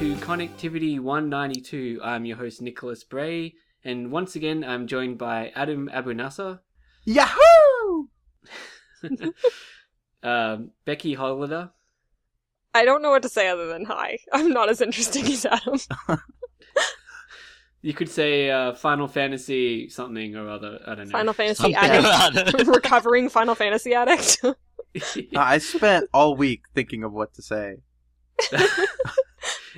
Connectivity 192. I'm your host, Nicholas Bray, and once again, I'm joined by Adam Abunasa, Yahoo! um, Becky Hollader, I don't know what to say other than hi. I'm not as interesting as Adam. you could say uh, Final Fantasy something or other. I don't know. Final Fantasy Something addict. Recovering Final Fantasy addict. I spent all week thinking of what to say.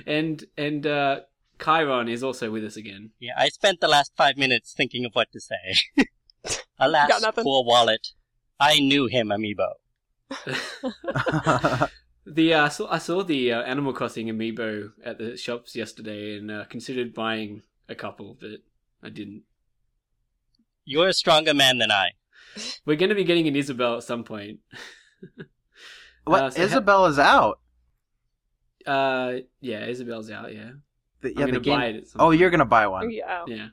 And and uh, Chiron is also with us again. Yeah, I spent the last five minutes thinking of what to say. Alas, Got nothing? poor wallet. I knew him, amiibo. The uh, I saw, I saw the uh, Animal Crossing amiibo at the shops yesterday and uh, considered buying a couple, but I didn't. You're a stronger man than I. We're going to be getting an Isabelle at some point. what? Uh, so ha- Isabella's out. Uh, yeah, Isabelle's out. Yeah, The, I'm yeah, the game. buy it. At some Oh, point. you're gonna buy one. yeah. Yeah.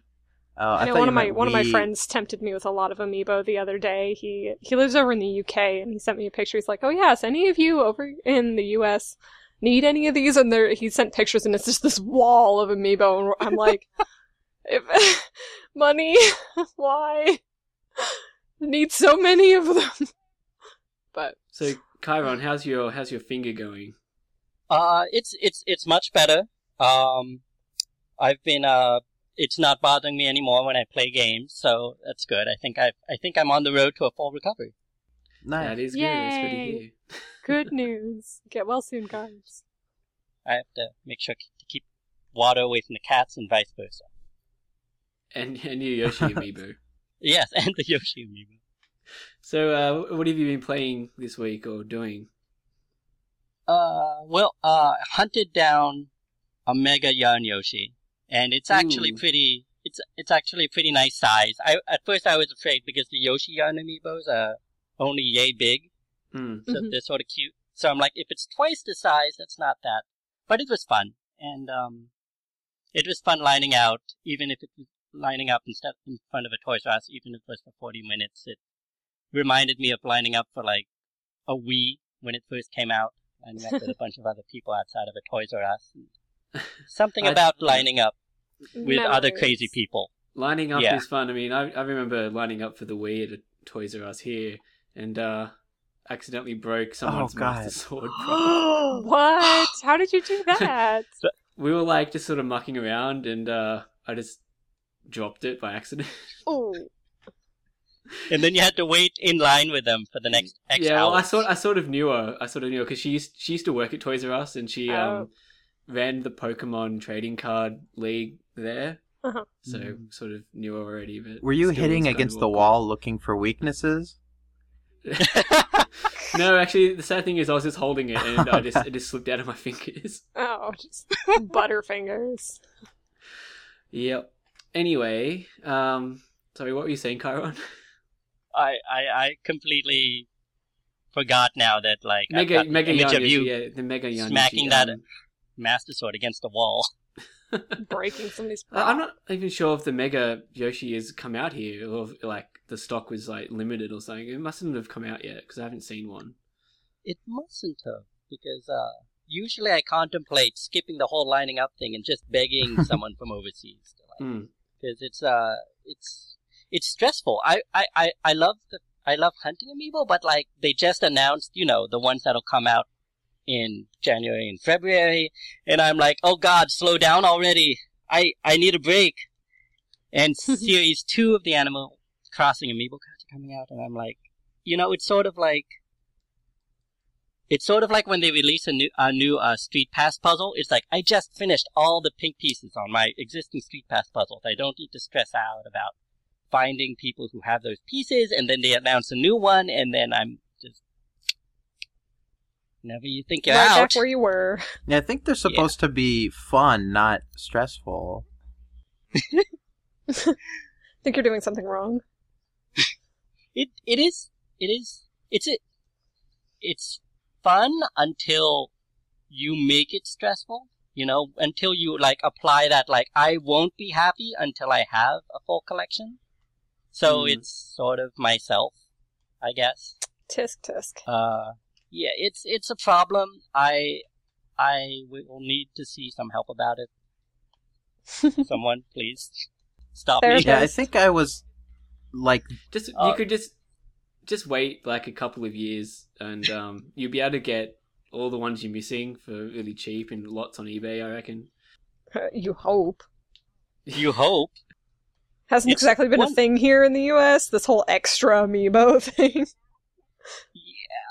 Oh, I I know one of my meant one of my friends tempted me with a lot of amiibo the other day. He he lives over in the UK and he sent me a picture. He's like, "Oh yes, any of you over in the US need any of these?" And there he sent pictures and it's just this wall of amiibo. And I'm like, if, "Money, why? Need so many of them." But So, Chiron, how's your how's your finger going? Uh, it's it's it's much better. Um, I've been uh, it's not bothering me anymore when I play games, so that's good. I think I I think I'm on the road to a full recovery. Nice. That is good. That's good to Yay. hear. good news. Get well soon, guys. I have to make sure to keep water away from the cats and vice versa. And and your Yoshi amiibo. Yes, and the Yoshi amiibo. So, uh, what have you been playing this week or doing? Uh, well, uh, hunted down a mega yarn Yoshi, and it's actually Ooh. pretty. It's it's actually a pretty nice size. I at first I was afraid because the Yoshi yarn amiibos are only yay big, Hmm. so Mhm. they're sort of cute. So I'm like, if it's twice the size, that's not that. But it was fun, and um, it was fun lining out, even if it was lining up instead in front of a Toys R Us, even if it was for 40 minutes. It reminded me of lining up for like a Wii when it first came out, lining up with a bunch of other people outside of a Toys R Us. Something I- about lining up with other crazy people. Lining up Yeah. is fun. I mean, I I remember lining up for the Wii at a Toys R Us here, and uh, accidentally broke someone's God. Master Sword. What? How did you do that? we were like just sort of mucking around, and uh, I just dropped it by accident. oh, And then you had to wait in line with them for the next X yeah, well, I sort I sort of knew her. I sort of knew her because she used she used to work at Toys R Us, and she um Oh. ran the Pokemon trading card league there. Uh-huh. So Mhm. sort of knew her already. But Were you hitting against the wall looking for weaknesses? no, actually, the sad thing is I was just holding it, and I just it just slipped out of my fingers. oh, just butterfingers. Yep. Anyway, um, sorry, what were you saying, Chiron? I, I, I completely forgot now that like I've Mega got Mega image Yarn of Yoshi, you yeah, the Mega Yarn smacking Yoshi, that um, Master Sword against the wall. Breaking somebody's. I- I'm not even sure if the Mega Yoshi has come out here, or if, like the stock was like limited or something. It mustn't have come out yet because I haven't seen one. It mustn't have because uh, usually I contemplate skipping the whole lining up thing and just begging someone from overseas to like Hmm. because it's uh it's it's stressful. I, I, I, I love the I love hunting amiibo, but like they just announced, you know, the ones that'll come out in January and February, and I'm like, oh God, slow down already. I I need a break. And series two of the Animal Crossing amiibo cards are coming out, and I'm like, you know, it's sort of like. It's sort of like when they release a new a new uh, Street Pass puzzle. It's like I just finished all the pink pieces on my existing Street Pass puzzles. I don't need to stress out about finding people who have those pieces, and then they announce a new one, and then I'm just never you think you're right out. back where you were. Yeah, I think they're supposed to be fun, not stressful. I think you're doing something wrong. It it is it is it's it it's fun until you make it stressful. You know, until you like apply that like I won't be happy until I have a full collection. So Mhm. it's sort of myself, I guess. Tisk tisk. Uh, yeah, it's it's a problem. I I will need to see some help about it. Someone, please stop me. Yeah, I think I was like Just Uh, you could just just wait like a couple of years, and um, you'll be able to get all the ones you're missing for really cheap and lots on eBay. I reckon. you hope. You hope. Hasn't It's exactly been one- a thing here in the US, this whole extra amiibo thing. Yeah.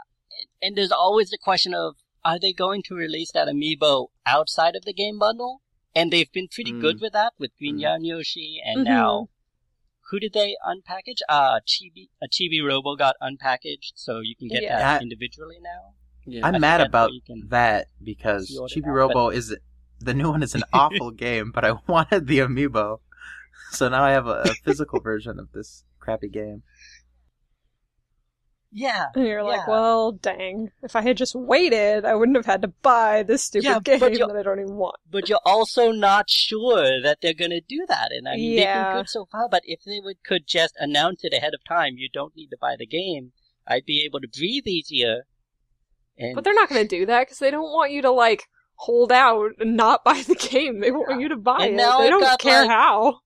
And there's always the question of are they going to release that amiibo outside of the game bundle? And they've been pretty Mm. good with that with Green Mm. Yarn Yoshi and Mhm. now who did they unpackage? Uh Chibi a Chibi Robo got unpackaged, so you can get Yeah. that Yeah. individually now. Yeah. I'm I mad about can that because pre-order Chibi now, Robo is the new one is an awful game, but I wanted the amiibo, so now I have a, a physical version of this crappy game. Yeah. And you're like, well, dang. If I had just waited, I wouldn't have had to buy this stupid Yeah, game that I don't even want. But you're also not sure that they're gonna do that. And I mean they've been good so far, but if they would could just announce it ahead of time, you don't need to buy the game, I'd be able to breathe easier. And But they're not going to do that because they don't want you to, like, hold out and not buy the game. They want you to buy And it. now They I've don't got, care like- how.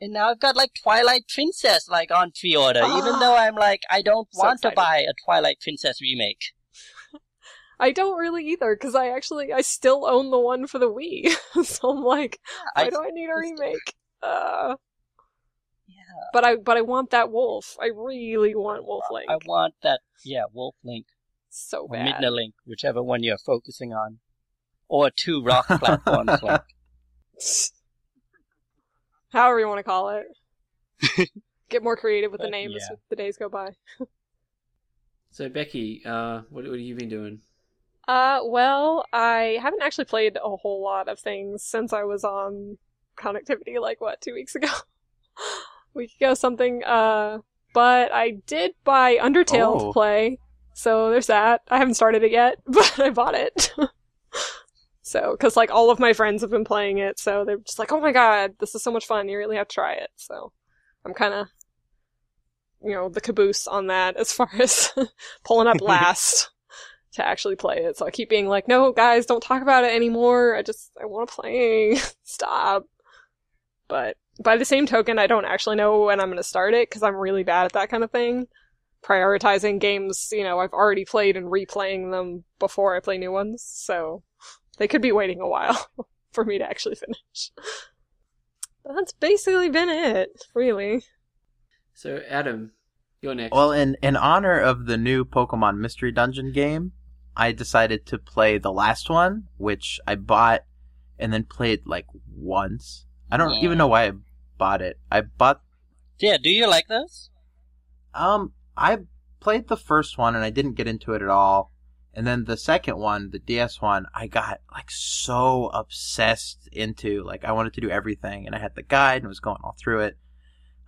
And now I've got like Twilight Princess like on pre-order, even Ah. though I'm like I don't So want to buy a Twilight Princess remake. I don't really either because I actually I still own the one for the Wii, so I'm like, why I, do I need a remake? Uh, yeah, but I but I want that wolf. I really want Wolf Link. I want that. Yeah, Wolf Link so or bad. Midna Link, whichever one you're focusing on, or two rock platforms. like However you want to call it. Get more creative with the But, name as the days go by. So Becky, uh, what what have you been doing? Uh, well, I haven't actually played a whole lot of things since I was on connectivity, like what, two weeks ago? week ago, something. Uh, but I did buy Undertale Oh. to play, so there's that. I haven't started it yet, but I bought it. So, because like all of my friends have been playing it, so they're just like, "Oh my god, this is so much fun! You really have to try it." So, I'm kind of, you know, the caboose on that as far as pulling up last to actually play it. So I keep being like, no, guys, don't talk about it anymore. I just, I want to play. Stop. But by the same token, I don't actually know when I'm going to start it because I'm really bad at that kind of thing. Prioritizing games, you know, I've already played and replaying them before I play new ones. So they could be waiting a while for me to actually finish. But that's basically been it, really. So Adam, you're next. Well, in in honor of the new Pokemon Mystery Dungeon game, I decided to play the last one, which I bought and then played like once. I don't Yeah. even know why I bought it. I bought yeah, do you like those? um I played the first one and I didn't get into it at all. And then the second one, the DS one, I got like so obsessed into like I wanted to do everything and I had the guide and was going all through it.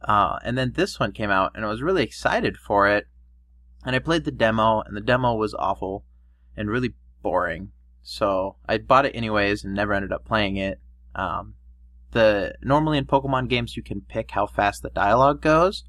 Uh, and then this one came out and I was really excited for it. And I played the demo and the demo was awful and really boring. So I bought it anyways and never ended up playing it. Um, the normally in Pokemon games you can pick how fast the dialogue goes,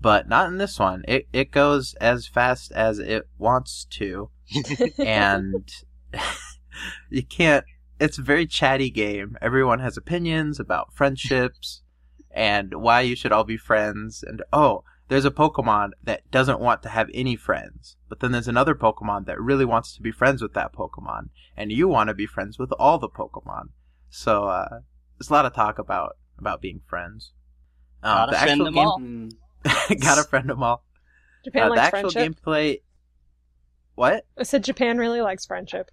but not in this one. It it goes as fast as it wants to, and you can't. It's a very chatty game. Everyone has opinions about friendships and why you should all be friends. And oh, there's a Pokemon that doesn't want to have any friends, but then there's another Pokemon that really wants to be friends with that Pokemon, and you want to be friends with all the Pokemon. So uh, there's a lot of talk about about being friends. Um, the actual game, all. Gotta friend them all. Japan Uh, the likes actual friendship. gameplay. What? I said Japan really likes friendship.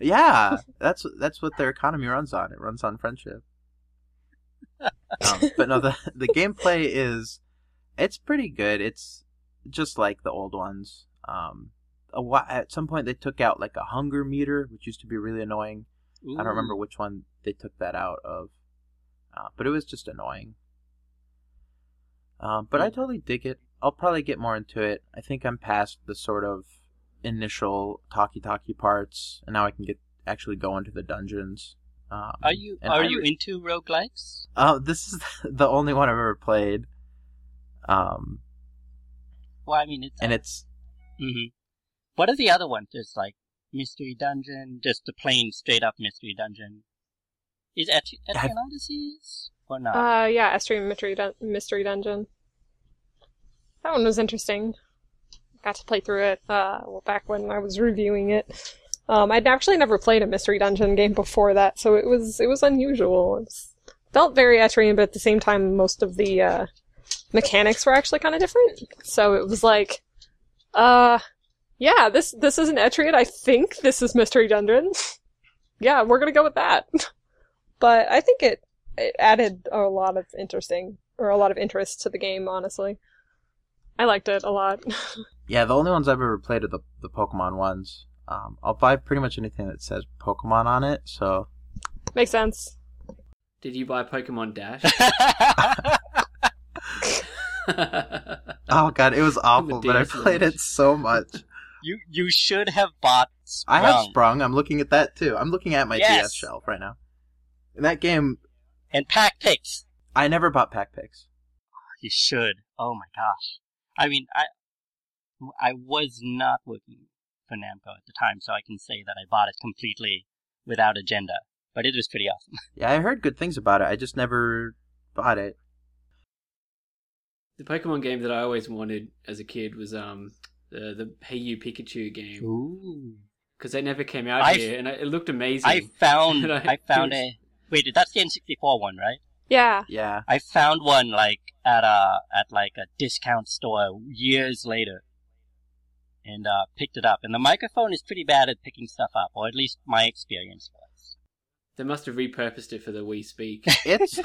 Yeah, that's that's what their economy runs on. It runs on friendship. Um, but no, the the gameplay is it's pretty good. It's just like the old ones. Um, a whi- at some point they took out like a hunger meter, which used to be really annoying. I don't remember which one they took that out of, uh, but it was just annoying. Um, but I Hmm. totally dig it. I'll probably get more into it. I think I'm past the sort of initial talkie talkie parts, and now I can get actually go into the dungeons. Um, Are you are I you into roguelikes? Uh, this is the only one I've ever played. Um, Well, I mean, it's and it's hmm What are the other ones? There's like Mystery Dungeon, just the plain straight up Mystery Dungeon. Is Et- Etrian Odysseys or not? Uh, yeah, Etrian Mystery, Dun- Mystery Dungeon. That one was interesting. Got to play through it, uh, well, back when I was reviewing it. Um, I'd actually never played a Mystery Dungeon game before that, so it was, it was unusual. It was, felt very Etrian, but at the same time, most of the, uh, mechanics were actually kind of different. So it was like, uh, yeah, this, this is an Etrian, I think this is Mystery Dungeon. yeah, we're gonna go with that. but I think it, it added a lot of interesting or a lot of interest to the game. Honestly, I liked it a lot. Yeah, the only ones I've ever played are the the Pokemon ones. Um, I'll buy pretty much anything that says Pokemon on it. So Makes sense. Did you buy Pokemon Dash? oh god, it was awful, but I played it so much. you you should have bought. I have Sprung. Sprung. I'm looking at that too. I'm looking at my Yes. DS shelf right now. In that game, and Pac-Pix. I never bought Pac-Pix. You should. Oh my gosh. I mean, I I was not working for Namco at the time, so I can say that I bought it completely without agenda. But it was pretty awesome. Yeah, I heard good things about it. I just never bought it. the Pokemon game that I always wanted as a kid was um the the Hey You Pikachu game Ooh. because they never came out I- here and it looked amazing. I found And I- I found a wait. That's the N64 one, right? Yeah, Yeah. I found one like at a at like a discount store years later, and uh, picked it up. And the microphone is pretty bad at picking stuff up, or at least my experience was. They must have repurposed it for the Wii Speak. It's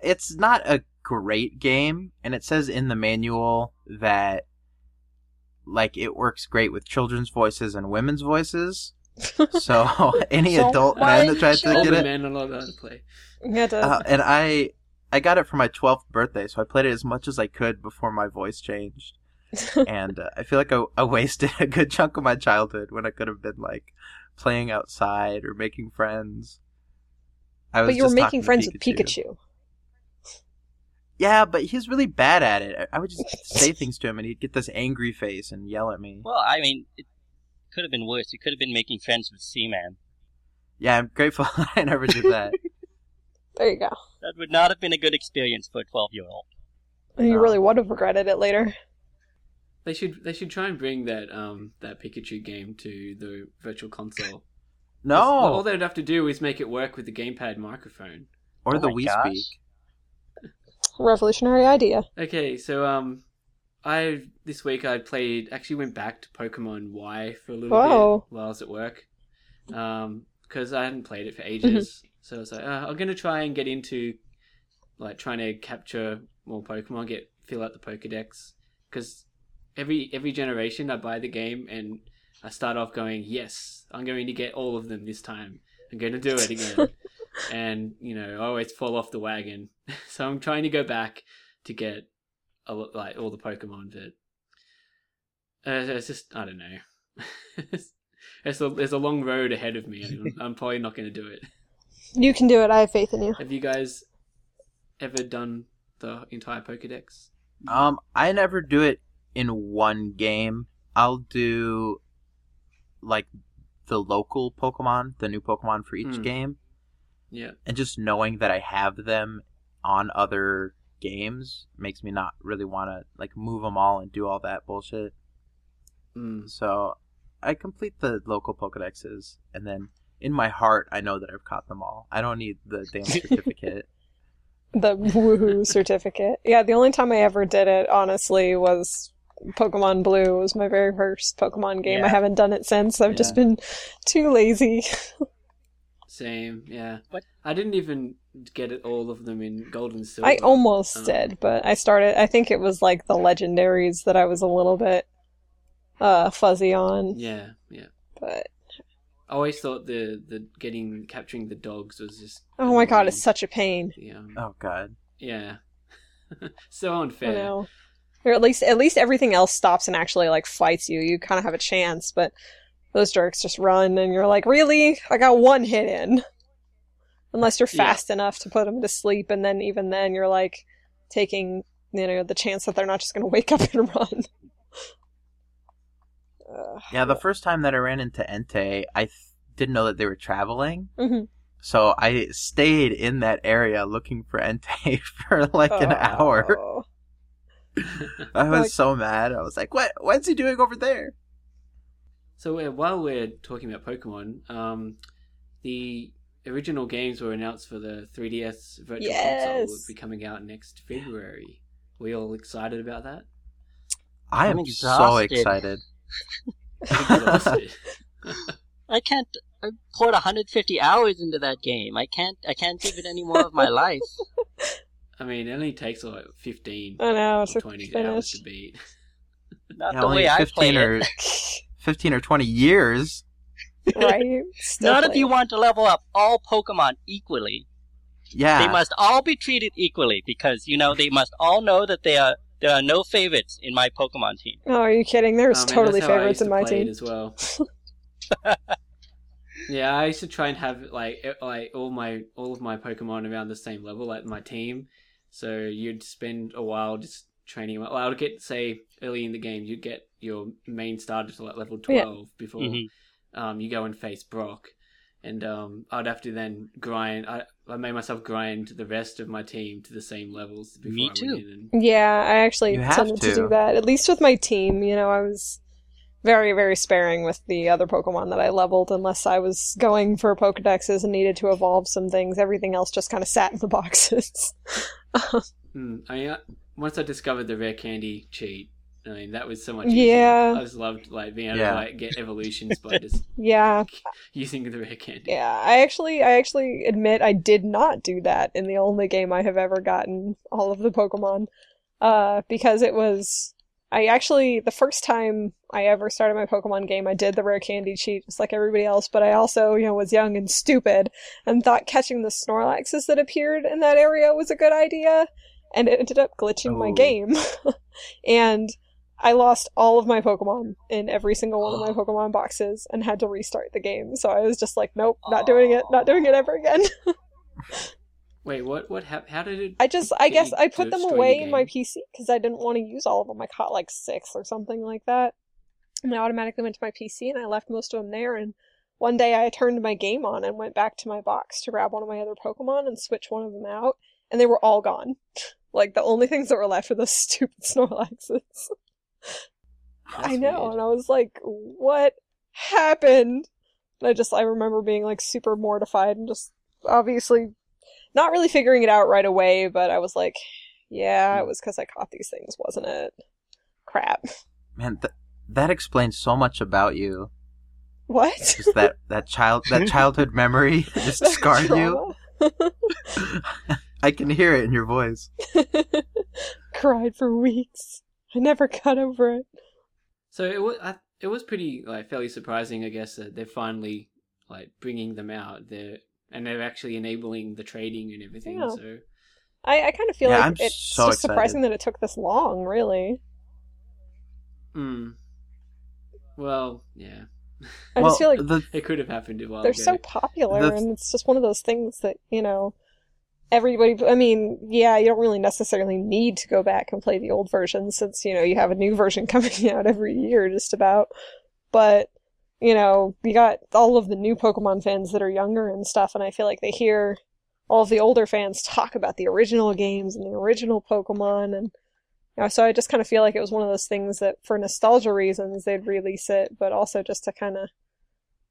it's not a great game, and it says in the manual that like it works great with children's voices and women's voices. So any So adult man that tries to get it, men are not allowed to play. you had uh, and I I got it for my 12th birthday, so I played it as much as I could before my voice changed. and uh, I feel like I, I wasted a good chunk of my childhood when I could have been like playing outside or making friends. I was but you were making talking to friends with Pikachu. Yeah, but he's really bad at it. I- I would just say things to him, and he'd get this angry face and yell at me. Well, I mean, it could have been worse. You could have been making friends with Seaman. Yeah, I'm grateful I never did that. There you go. That would not have been a good experience for a twelve-year-old. You Oh. really would have regretted it later. They should they should try and bring that um that Pikachu game to the virtual console. No, all they'd have to do is make it work with the gamepad microphone. or Oh the my Wii gosh. Speak. Revolutionary idea. Okay, so um, I this week I played actually went back to Pokemon Y for a little Whoa. bit while I was at work, um, because I hadn't played it for ages. So I was like, uh, I'm gonna try and get into like trying to capture more Pokemon, get fill out the Pokedex, because every every generation I buy the game and I start off going, yes, I'm going to get all of them this time. I'm going to do it again. and, you know, I always fall off the wagon. so I'm trying to go back to get like all the Pokemon that uh, it's just I don't know. it's a, there's a long road ahead of me. and I'm probably not going to do it. You can do it. I have faith in you. Have you guys ever done the entire Pokedex? Um, I never do it in one game. I'll do like the local Pokemon, the new Pokemon for each Hmm. game, Yeah. and just knowing that I have them on other games makes me not really want to like move them all and do all that bullshit. Mm. So I complete the local Pokedexes, and then in my heart, I know that I've caught them all. I don't need the damn certificate. The woohoo certificate. Yeah, the only time I ever did it, honestly, was Pokemon Blue. It was my very first Pokemon game. I haven't done it since. I've just been too lazy. Same. Yeah. What? I didn't even get it, all of them in Gold and Silver. I almost Um, did, but I started. I think it was like the legendaries that I was a little bit uh fuzzy on. Yeah. Yeah. But I always thought the the getting capturing the dogs was just. oh my god, annoying. it's such a pain. The, um, oh God. Yeah. so I unfair. know. Or at least at least everything else stops and actually like fights you. You kind of have a chance, but those jerks just run, and you're like, really? I got one hit in. Unless you're Yeah. fast enough to put them to sleep, and then even then you're like taking you know the chance that they're not just going to wake up and run. Yeah, the first time that I ran into Entei, I th- didn't know that they were traveling. hmm So I stayed in that area looking for Entei for like an hour. Oh. I was Like- so mad. I was like, "What? What's he doing over there?" So uh, while we're talking about Pokemon, um, the original games were announced for the 3DS Virtual Console will be coming out next February. We all excited about that? I I'm am so excited. I can't. I poured 150 hours into that game. I can't. I can't give it any more of my life. I mean, it only takes like 15 I know. or 20 hours to beat. Not Yeah, the only way I play or it. Fifteen or twenty years. right? Still Not if you want to level up all Pokemon equally. Yeah, They must all be treated equally because you know they must all know that they are there are no favorites in my Pokemon team. Oh, are you kidding? There's Um, and totally that's favorites used in my team. as well. yeah, I used to try and have like like all my all of my Pokemon around the same level, like my team. So you'd spend a while just training. Well, I would get say early in the game, you'd get your main starter to like level Yeah. twelve before Mhm. um, you go and face Brock. And um, I'd have to then grind. I, I made myself grind the rest of my team to the same levels before Me I too. went. And, Yeah, I actually You have tended to. to. do that. At least with my team, you know, I was very, very sparing with the other Pokemon that I leveled, unless I was going for Pokedexes and needed to evolve some things. Everything else just kind of sat in the boxes. I mean, I, once I discovered the rare candy cheat, I mean that was so much. Yeah. easier. I just loved like being able Yeah. to like get evolutions by just yeah, using the rare candy. yeah. I actually, I actually admit I did not do that in the only game I have ever gotten all of the Pokemon, uh, because it was. I actually, the first time I ever started my Pokemon game, I did the rare candy cheat just like everybody else, but I also, you know, was young and stupid and thought catching the Snorlaxes that appeared in that area was a good idea, and it ended up glitching my Oh. game. and I lost all of my Pokemon in every single one of my Pokemon boxes and had to restart the game. So I was just like, nope, not doing it, not doing it ever again. Wait, what? What? hap How did it? I just, I guess I put them destroy the away in my. PC because I didn't want to use all of them. I caught like six or something like that. And I automatically went to my PC and I left most of them there. And one day I turned my game on and went back to my box to grab one of my other Pokemon and switch one of them out. And they were all gone. like the only things that were left were those stupid Snorlaxes. That's I know. weird. And I was like, what happened? And I just, I remember being like super mortified and just obviously not really figuring it out right away, but I was like, yeah, it hmm. was because I caught these things, wasn't it? Crap. man, th- that explains so much about you. What? Just that that child that childhood memory just scarred you. Trauma. I can hear it in your voice. Cried for weeks. I never got over it. So it was. I, it was pretty like fairly surprising, I guess, that they're finally like bringing them out. They're and they're actually enabling the trading and everything. Yeah. So I, I kind of feel Yeah, like I'm it's so just surprising that it took this long, really. Hmm. Well, yeah. I well, just feel like the It could have happened a while ago. they're ago. so popular The- and it's just one of those things that you know everybody i mean yeah you don't really necessarily need to go back and play the old version since you know you have a new version coming out every year just about. But you know you got all of the new pokemon fans that are younger and stuff and i feel like they hear all of the older fans talk about the original games and the original pokemon and you know, so i just kind of feel like it was one of those things that for nostalgia reasons they'd release it but also just to kind of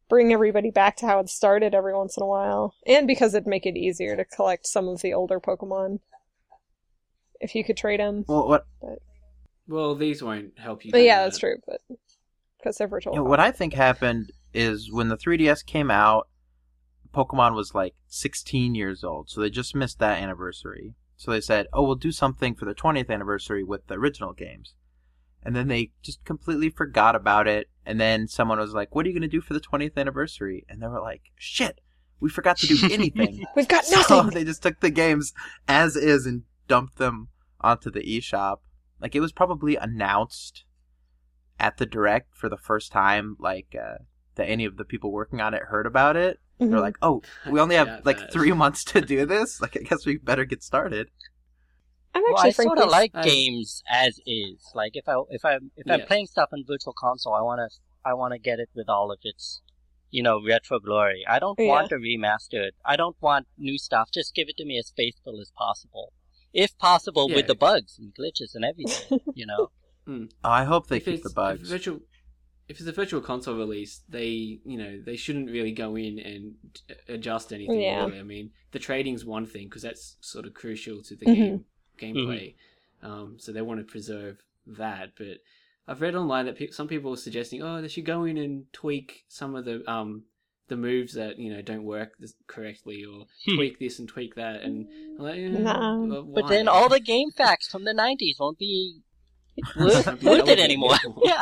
bring everybody back to how it started every once in a while, and because it'd make it easier to collect some of the older Pokemon if you could trade them. well, what Well, these won't help you. But yeah, that. that's true. But because they're virtual. you know, what I think happened is when the 3DS came out, Pokemon was like 16 years old, so they just missed that anniversary. So they said, "Oh, we'll do something for the 20th anniversary with the original games." And then they just completely forgot about it. And then someone was like, "What are you going to do for the 20th anniversary?" And they were like, "Shit, we forgot to do anything." We've got So nothing. they just took the games as is and dumped them onto the eShop. Like it was probably announced at the direct for the first time, like uh, that any of the people working on it heard about it. They're Mhm. like, "Oh, we only have Yeah, like that- three months to do this. Like, I guess we better get started." I'm Well, I sort of like I- games as is. Like if I if I if I'm Yeah. playing stuff on Virtual Console, I want to I want to get it with all of its, you know, retro glory. I don't Yeah. want a remastered. I don't want new stuff. Just give it to me as faithful as possible, if possible, Yeah. with the bugs and glitches and everything. you know. Oh, I hope they if keep the bugs. it's virtual, if it's a virtual console release, they you know they shouldn't really go in and adjust anything. Yeah. Really. I mean, the trading's one thing because that's sort of crucial to the Mhm. game gameplay. Um, so they want to preserve that. But I've read online that pe- some people are suggesting, oh, they should go in and tweak some of the um the moves that you know don't work correctly, or Hmm. tweak this and tweak that, and I'm like, eh, Nah. well, But then all the game facts from the '90s won't be worth, worth it anymore. anymore. yeah,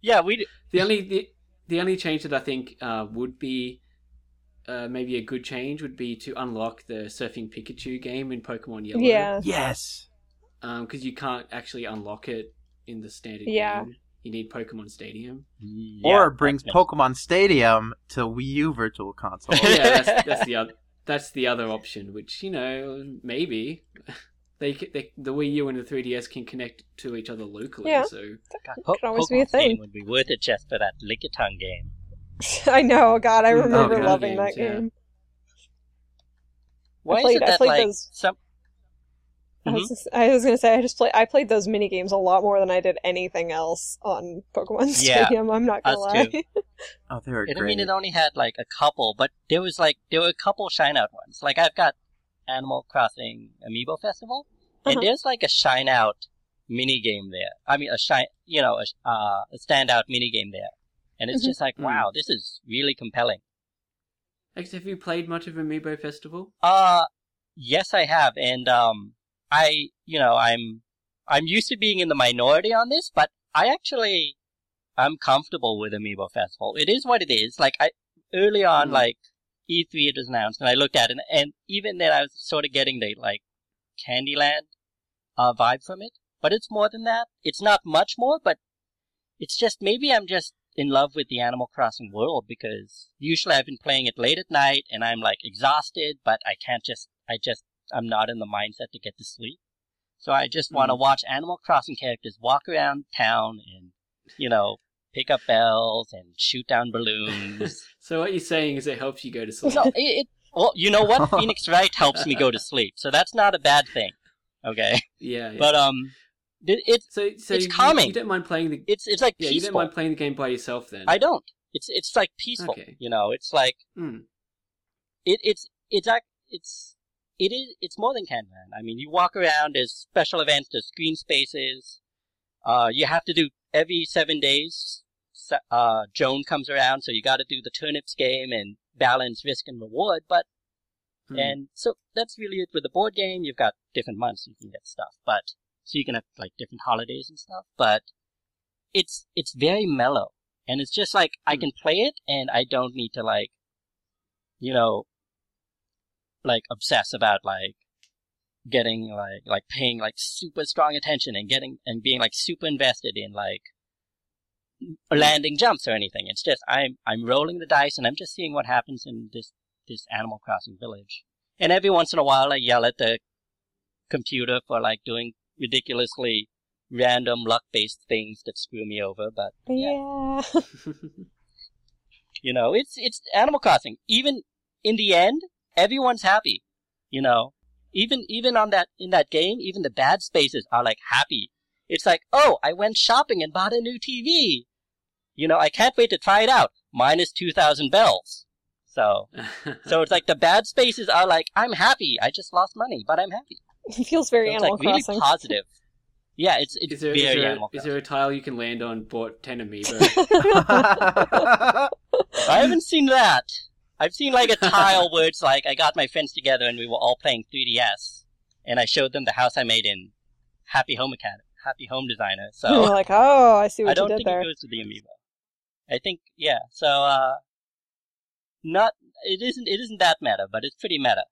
yeah. We The only the, the only change that I think uh, would be uh, maybe a good change would be to unlock the Surfing Pikachu game in Pokemon Yellow. Yeah. yes. because you can't actually unlock it in the standard Yeah. game. You need Pokemon Stadium. or Yeah, it brings that's- Pokemon Stadium to Wii U Virtual Console. Oh, yeah, that's, that's the other that's the other option. Which you know maybe they, they the Wii U and the 3DS can connect to each other locally. Yeah. So God, Could Po- always be a Pokemon Stadium thing. Would be worth it just for that Lickitung game. I know, God, I Mm, remember oh, loving games, that yeah. game. Why played- is it I that like those- some? I Mhm. was, just, I was gonna say I just play I played those mini games a lot more than I did anything else on Pokemon Yeah, Stadium. I'm not gonna us lie. too. Oh, they were And I mean, it only had like a couple, but there was like there were a couple shine out ones. Like I've got Animal Crossing Amiibo Festival, and Uh-huh. there's like a shine out mini game there. I mean, a shine, you know, a, sh- uh, a standout mini game there, and it's Mhm. just like, Mm. wow, this is really compelling. Actually, have you played much of Amiibo Festival? Uh, yes, I have, and um, I, you know, I'm, I'm used to being in the minority on this, but I actually, I'm comfortable with Amiibo Festival. It is what it is. Like I, early on, Mm. like E3 it was announced, and I looked at it, and even then I was sort of getting the like Candyland uh vibe from it. But it's more than that. It's not much more, but it's just maybe I'm just in love with the Animal Crossing world because usually I've been playing it late at night and I'm like exhausted, but I can't just, I just, I'm not in the mindset to get to sleep. So I just want to watch Animal Crossing characters walk around town and, you know, pick up bells and shoot down balloons. So what you're saying is it helps you go to sleep. no, it, it, well, you know what? Phoenix Wright helps me go to sleep, so that's not a bad thing. Okay, Yeah, yeah. but um, it, it so so it's you, calming. You don't mind playing the it's it's like yeah. You don't mind playing the game by yourself then. I don't. It's it's like peaceful. Okay. You know, it's like Hmm. it it's it's ac it's it is it's more than Candyland. I mean, you walk around. There's special events. There's screen spaces. Uh, you have to do every seven days. Uh, Joan comes around, so you got to do the turnips game and balance risk and reward. But Hmm. and so that's really it with the board game. You've got different months you can get stuff, but so you can have like different holidays and stuff. But it's it's very mellow, and it's just like I Hmm. can play it, and I don't need to like, you know, like obsess about like getting like like paying like super strong attention and getting and being like super invested in like landing jumps or anything. It's just I'm I'm rolling the dice and I'm just seeing what happens in this this Animal Crossing village. And every once in a while I yell at the computer for like doing ridiculously random luck based things that screw me over, but Yeah. you know, it's it's Animal Crossing. Even in the end, everyone's happy. You know, even even on that in that game, even the bad spaces are like happy. It's like, oh, I went shopping and bought a new TV. You know, I can't wait to try it out. Minus two thousand bells. So so it's like the bad spaces are like, I'm happy. I just lost money, but I'm happy. it feels very So it's Animal like really Crossing. positive. Yeah, it's it's is there, very is, there, Animal is there a tile you can land on? Bought ten amiibo. I haven't seen that. I've seen like a tile where it's like I got my friends together and we were all playing 3DS, and I showed them the house I made in Happy Home Academy, Happy Home Designer. And you're So like, oh, I see I what you don't think there. it goes to the amiibo. I think yeah. So uh, not it isn't it isn't that meta, but it's pretty meta.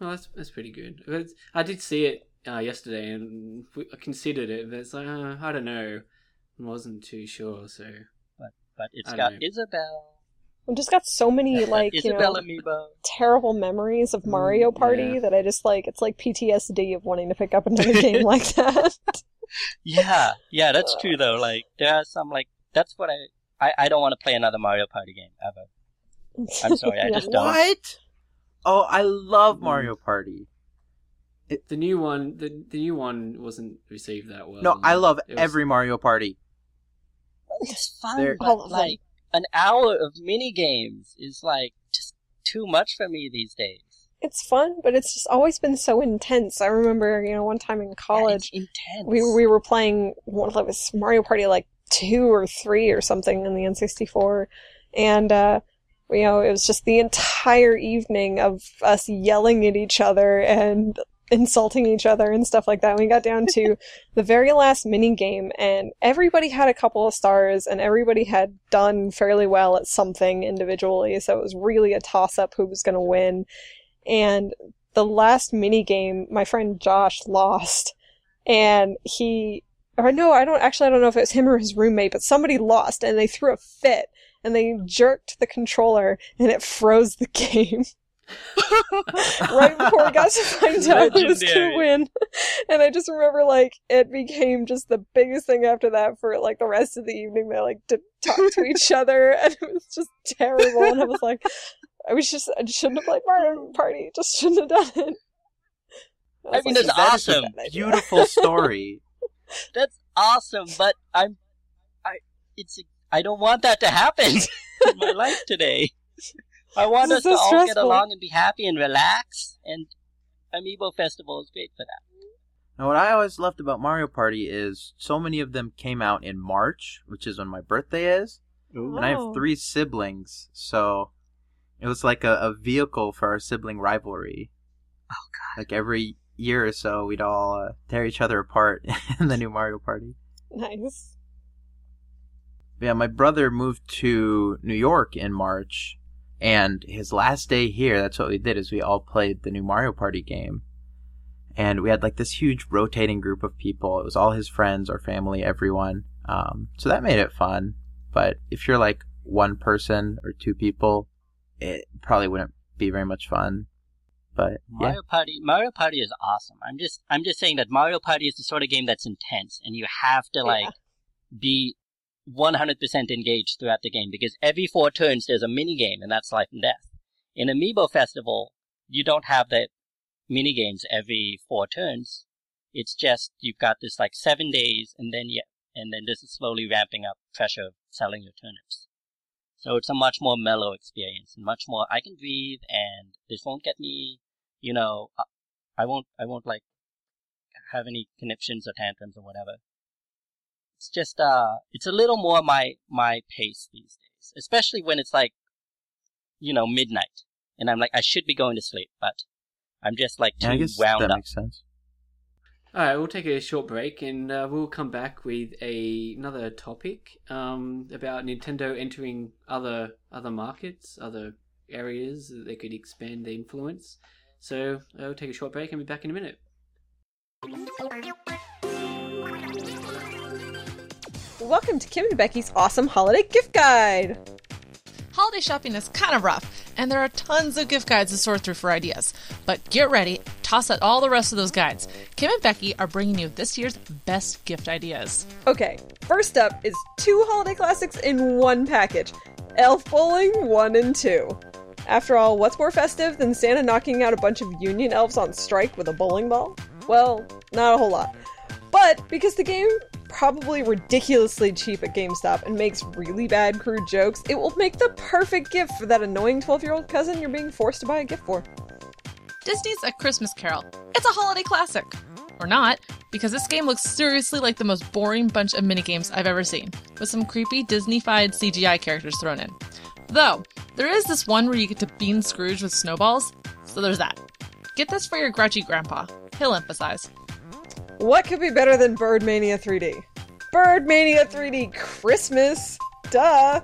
Well, that's that's pretty good. It's- I did see it uh, yesterday, and we- I considered it, but it's like uh, I don't know, I wasn't too sure. So But it's got don't know. Isabelle, I've just got so many like you Isabelle know amiibo. terrible memories of Mario Mm, Party yeah. that I just like. It's like PTSD of wanting to pick up another game like that. Yeah, yeah, that's true though. Like there are some like that's what I I, I don't want to play another Mario Party game ever. I'm sorry, I just don't. What? Oh, I love Mario Party. The new one, the the new one wasn't received that well. No, I love It was- every Mario Party. It's fun, They're- but like an hour of mini games is like just too much for me these days. It's fun, but it's just always been so intense. I remember, you know, one time in college, it's intense. we we were playing one of was Mario Party like two or three or something in the N64, and uh, you know it was just the entire evening of us yelling at each other and insulting each other and stuff like that. We got down to the very last mini game, and everybody had a couple of stars, and everybody had done fairly well at something individually. So it was really a toss up who was going to win. And the last mini game, my friend Josh lost, and he or no, I don't actually I don't know if it was him or his roommate, but somebody lost and they threw a fit and they jerked the controller and it froze the game right before we got to find out who was gonna win. And I just remember like it became just the biggest thing after that for like the rest of the evening. They like to talk to each other and it was just terrible. And I was like, I was just I shouldn't have played Mario Party. Just shouldn't have done it. I was mean, like, that's That is a awesome. bad idea. Beautiful story. That's awesome, but I'm I it's I don't want that to happen in my life today. I want This us is to so all get along and be happy and relax and Amiibo Festival is great for that. Now, what I always loved about Mario Party is so many of them came out in March, which is when my birthday is, and I Oh. have three siblings, so it was like a, a vehicle for our sibling rivalry. Oh god. Like every year or so, we'd all uh, tear each other apart in the new Mario Party. Nice. Yeah, my brother moved to New York in March, and his last day here, that's what we did, is we all played the new Mario Party game. And we had like this huge rotating group of people. It was all his friends, our family, everyone. Um, so that made it fun. But if you're like one person or two people, it probably wouldn't be very much fun. But yeah, Mario Party Mario Party is awesome. I'm just I'm just saying that Mario Party is the sort of game that's intense and you have to like be 100% engaged throughout the game because every four turns there's a mini game and that's life and death. In Amiibo Festival, you don't have the mini games every four turns. It's just you've got this like seven days and then yeah, and then this is slowly ramping up pressure of selling your turnips. So it's a much more mellow experience and much more I can breathe and this won't get me, you know, I won't I won't like have any conniptions or tantrums or whatever. It's just uh it's a little more my my pace these days, especially when it's like you know midnight and I'm like I should be going to sleep, but I'm just like too yeah I guess wound that up. makes sense. All right, we'll take a short break and uh, we'll come back with a, another topic um, about Nintendo entering other other markets, other areas that they could expand their influence. So uh, we'll take a short break and be back in a minute. Welcome to Kim and Becky's awesome holiday gift guide. Holiday shopping is kind of rough, and there are tons of gift guides to sort through for ideas. But get ready, toss out all the rest of those guides. Kim and Becky are bringing you this year's best gift ideas. Okay, first up is two holiday classics in one package Elf Bowling 1 and 2. After all, what's more festive than Santa knocking out a bunch of Union elves on strike with a bowling ball? Well, not a whole lot. But because the game probably ridiculously cheap at GameStop and makes really bad crude jokes, it will make the perfect gift for that annoying 12 year old cousin you're being forced to buy a gift for. Disney's A Christmas Carol. It's a holiday classic. Or not, because this game looks seriously like the most boring bunch of minigames I've ever seen, with some creepy Disney-fied CGI characters thrown in. Though, there is this one where you get to bean Scrooge with snowballs, so there's that. Get this for your grouchy grandpa. He'll emphasize. What could be better than Birdmania 3D? Birdmania 3D Christmas! Duh!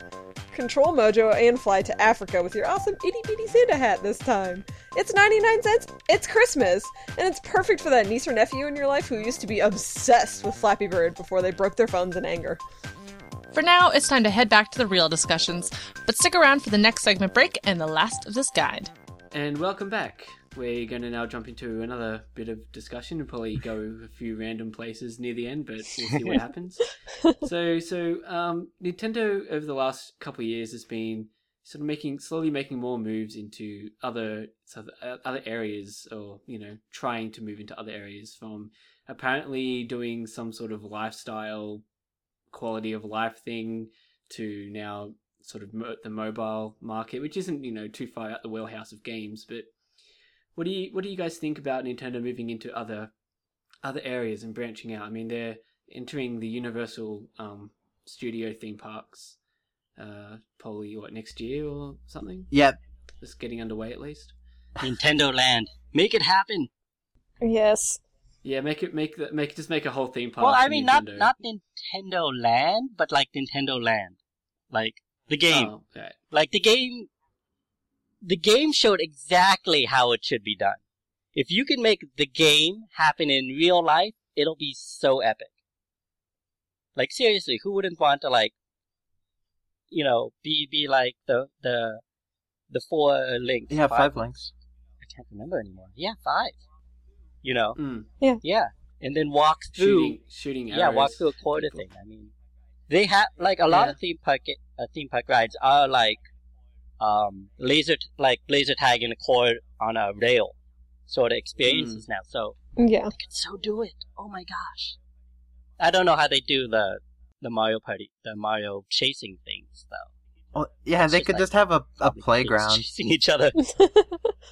Control Mojo and fly to Africa with your awesome itty bitty Santa hat this time. It's 99 cents, it's Christmas, and it's perfect for that niece or nephew in your life who used to be obsessed with Flappy Bird before they broke their phones in anger. For now, it's time to head back to the real discussions, but stick around for the next segment break and the last of this guide. And welcome back. We're going to now jump into another bit of discussion and probably go a few random places near the end, but we'll see what happens. so, so um, Nintendo over the last couple of years has been sort of making slowly making more moves into other sort of, uh, other areas, or you know, trying to move into other areas. From apparently doing some sort of lifestyle quality of life thing to now sort of the mobile market, which isn't you know too far out the wheelhouse of games. But what do you what do you guys think about Nintendo moving into other other areas and branching out? I mean, they're entering the Universal um, Studio theme parks, uh, probably what next year or something. Yep, It's getting underway at least. Nintendo Land. Make it happen. Yes. Yeah, make it make that make just make a whole theme park. Well, I for mean, not Nintendo. not Nintendo Land, but like Nintendo Land, like the game. Oh, right. Like the game, the game showed exactly how it should be done. If you can make the game happen in real life, it'll be so epic. Like seriously, who wouldn't want to like, you know, be be like the the the four links? yeah, five links. I can't remember anymore. Yeah, five. You know, Mm, yeah, and then walk through. shooting shooting arrows. Yeah, walk through a quarter People. thing. I mean, they have like a lot Yeah. of theme park uh, theme park rides are like um laser t- like laser tag in a cord on a rail sort of experiences now. So Yeah. they could so do it. Oh my gosh! I don't know how they do the the Mario Party, the Mario chasing things though. Well, yeah, It's they just could like just have a, a playground. chasing each other.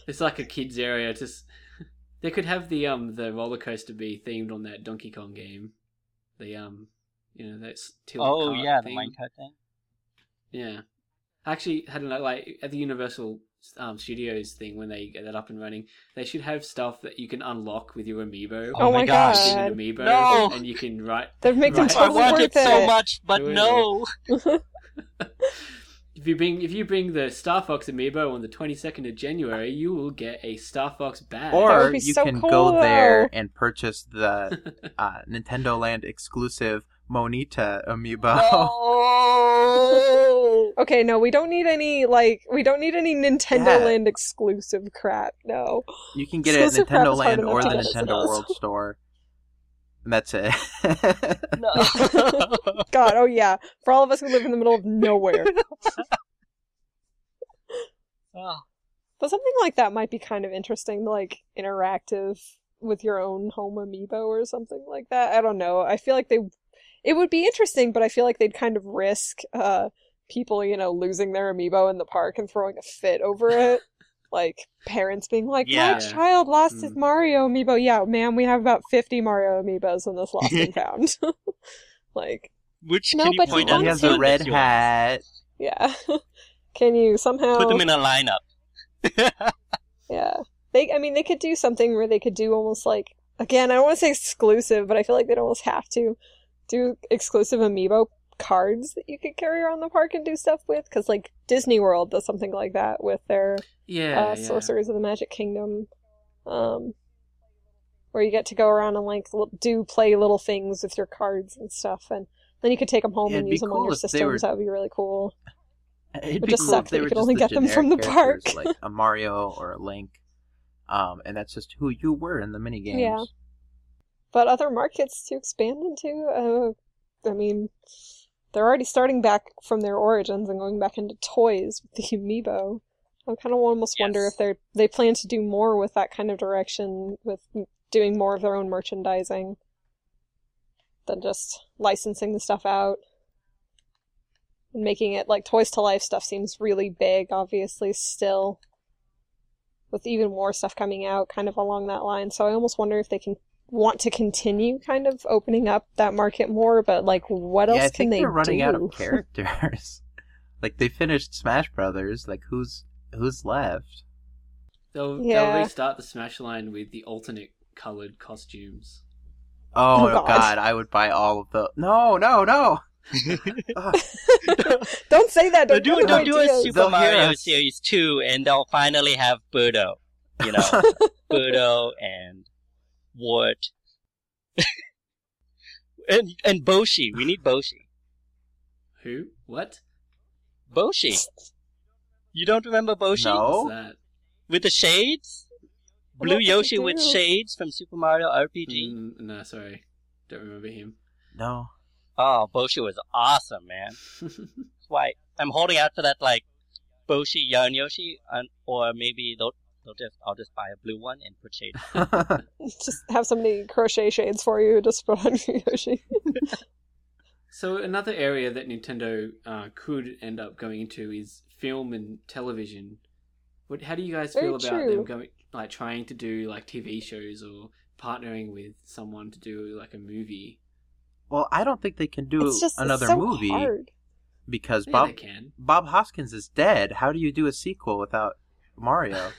It's like a kids area. Just they could have the um the roller coaster be themed on that Donkey Kong game. The um you know that's tilt oh cart yeah, the thing. minecart thing. Yeah, actually, I don't know. Like at the Universal um, Studios thing, when they get that up and running, they should have stuff that you can unlock with your amiibo. Oh, my gosh. god. An amiibo, No. and you can write. They'd make them Right. I totally want worth it it. so much, but no. If you bring if you bring the Star Fox amiibo on the twenty second of January, you will get a Star Fox badge. Or you so can cool, go there and purchase the uh, Nintendo Land exclusive Monita amiibo. No. Okay, no, we don't need any like we don't need any Nintendo Yeah. Land exclusive crap. No. You can get it at Nintendo Land or the get as it Nintendo is. World Store. And that's it. no. God, oh yeah. For all of us who live in the middle of nowhere. Oh. But something like that might be kind of interesting, like interactive with your own home amiibo or something like that. I don't know. I feel like they it would be interesting, but I feel like they'd kind of risk uh people, you know, losing their amiibo in the park and throwing a fit over it. like parents being like, Yeah. "My child lost his Mm. Mario amiibo." Yeah, ma'am, we have about 50 Mario amiibos in this lost and found. like, Which No, can you but point he out? he wants has a red hat. yeah. Can you somehow Put them in a lineup. Yeah. They I mean they could do something where they could do almost like again, I don't want to say exclusive, but I feel like they'd almost have to do exclusive amiibo cards that you could carry around the park and do stuff with cuz like Disney World does something like that with their yeah, uh, yeah. Sorcerers of the Magic Kingdom um where you get to go around and like do play little things with your cards and stuff and then you could take them home and use them on your systems. were- That would be really cool. It'd It be just cool if they that you could only the get them from the park. like a Mario or a Link. Um, and that's just who you were in the mini games. Yeah. But other markets to expand into. Uh, I mean, they're already starting back from their origins and going back into toys with the amiibo. I kind of almost wonder if they they plan to do more with that kind of direction, with doing more of their own merchandising than just licensing the stuff out and making it like Toys to Life stuff seems really big. Obviously, still with even more stuff coming out, kind of along that line. So I almost wonder if they can want to continue kind of opening up that market more, but like what else yeah, I can think they they're running do? out of characters. like they finished Smash Brothers. Like who's who's left? They'll Yeah. they'll restart the Smash line with the alternate colored costumes. Oh, Oh, God. God. I would buy all of the. No, no, no. Don't say that. They'll Don't do, give they'll do a. Super They'll Mario. Series 2 and they'll finally have Birdo. You know, Birdo and Wart. and, and Boshi. We need Boshi. Who? What? Boshi. You don't remember Boshi? No. With the shades? Blue What Yoshi with shades from Super Mario RPG. Mm, no, sorry, don't remember him. No. Oh, Boshi was awesome, man. That's why I'm holding out for that like Boshi Yarn Yoshi, and, or maybe they'll they'll just I'll just buy a blue one and put shades. Just have somebody crochet shades for you. Just put on your Yoshi. So another area that Nintendo uh, could end up going into is film and television. What? How do you guys Very feel about true. them going, like trying to do like TV shows or partnering with someone to do like a movie? well, I don't think they can do it's just another so movie hard. because Yeah, Bob can. Bob Hoskins is dead. How do you do a sequel without Mario?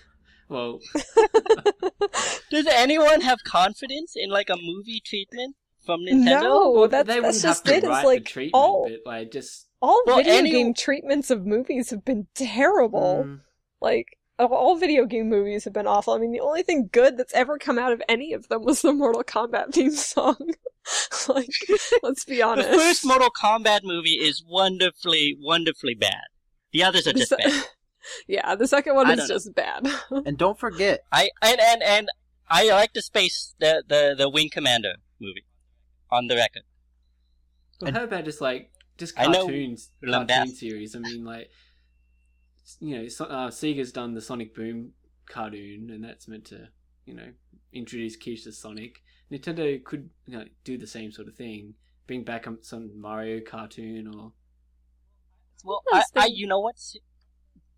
Well, Does anyone have confidence in like a movie treatment from Nintendo? No, well, that's, they that's wouldn't just have to it. It's write like the treatment, all but like just all Well, video any- game treatments of movies have been terrible. Mm, Like all video game movies have been awful. I mean, the only thing good that's ever come out of any of them was the Mortal Kombat theme song. like, let's be honest. The honest. first Mortal Kombat movie is wonderfully, wonderfully bad. The others are just se- bad. yeah, the second one I is don't know. just bad. and don't forget, I and and and I like the space the the the Wing Commander movie. On the record, well, And- how about just like just cartoons, Lambast. cartoon series? I mean, like you know, uh, Sega's done the Sonic Boom cartoon, and that's meant to you know introduce kids to Sonic. Nintendo could you know, do the same sort of thing, bring back um, some Mario cartoon or well, I, I you know what?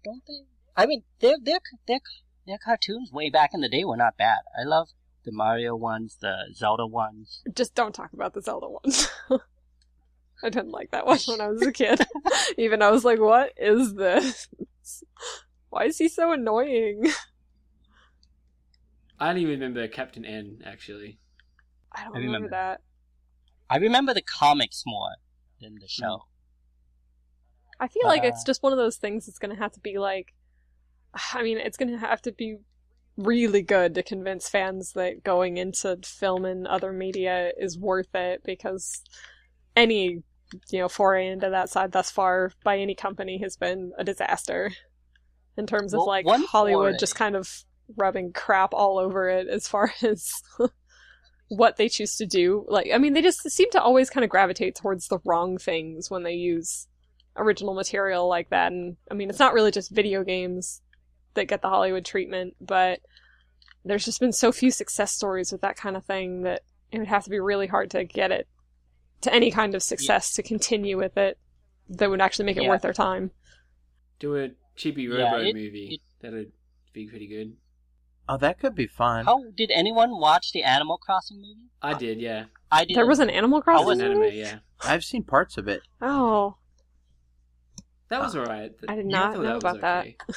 Don't they? I mean, their their their their cartoons way back in the day were not bad. I love the Mario ones, the Zelda ones. just don't talk about the Zelda ones. I didn't like that one when I was a kid. Even I was like, what is this? Why is he so annoying? I don't even remember Captain N actually. I don't I remember, remember. that. I remember the comics more than the hmm. show. I feel like it's Uh, just one of those things that's going to have to be like, I mean, it's going to have to be really good to convince fans that going into film and other media is worth it because any, you know, foray into that side thus far by any company has been a disaster in terms of Well, like Hollywood foray- just kind of rubbing crap all over it as far as what they choose to do. Like, I mean, they just seem to always kind of gravitate towards the wrong things when they use original material like that. And I mean, it's not really just video games that get the Hollywood treatment, but there's just been so few success stories with that kind of thing that it would have to be really hard to get it to any kind of success to continue with it that would actually make it Yeah. worth their time. Do a Chibi Yeah, Robo it- movie. it- That'd be pretty good. oh, that could be fun. How did anyone watch the Animal Crossing movie? I did, yeah. I did. There was an Animal That Crossing was an movie? anime, yeah. I've seen parts of it. Oh, That was alright. I did not know was about that. okay.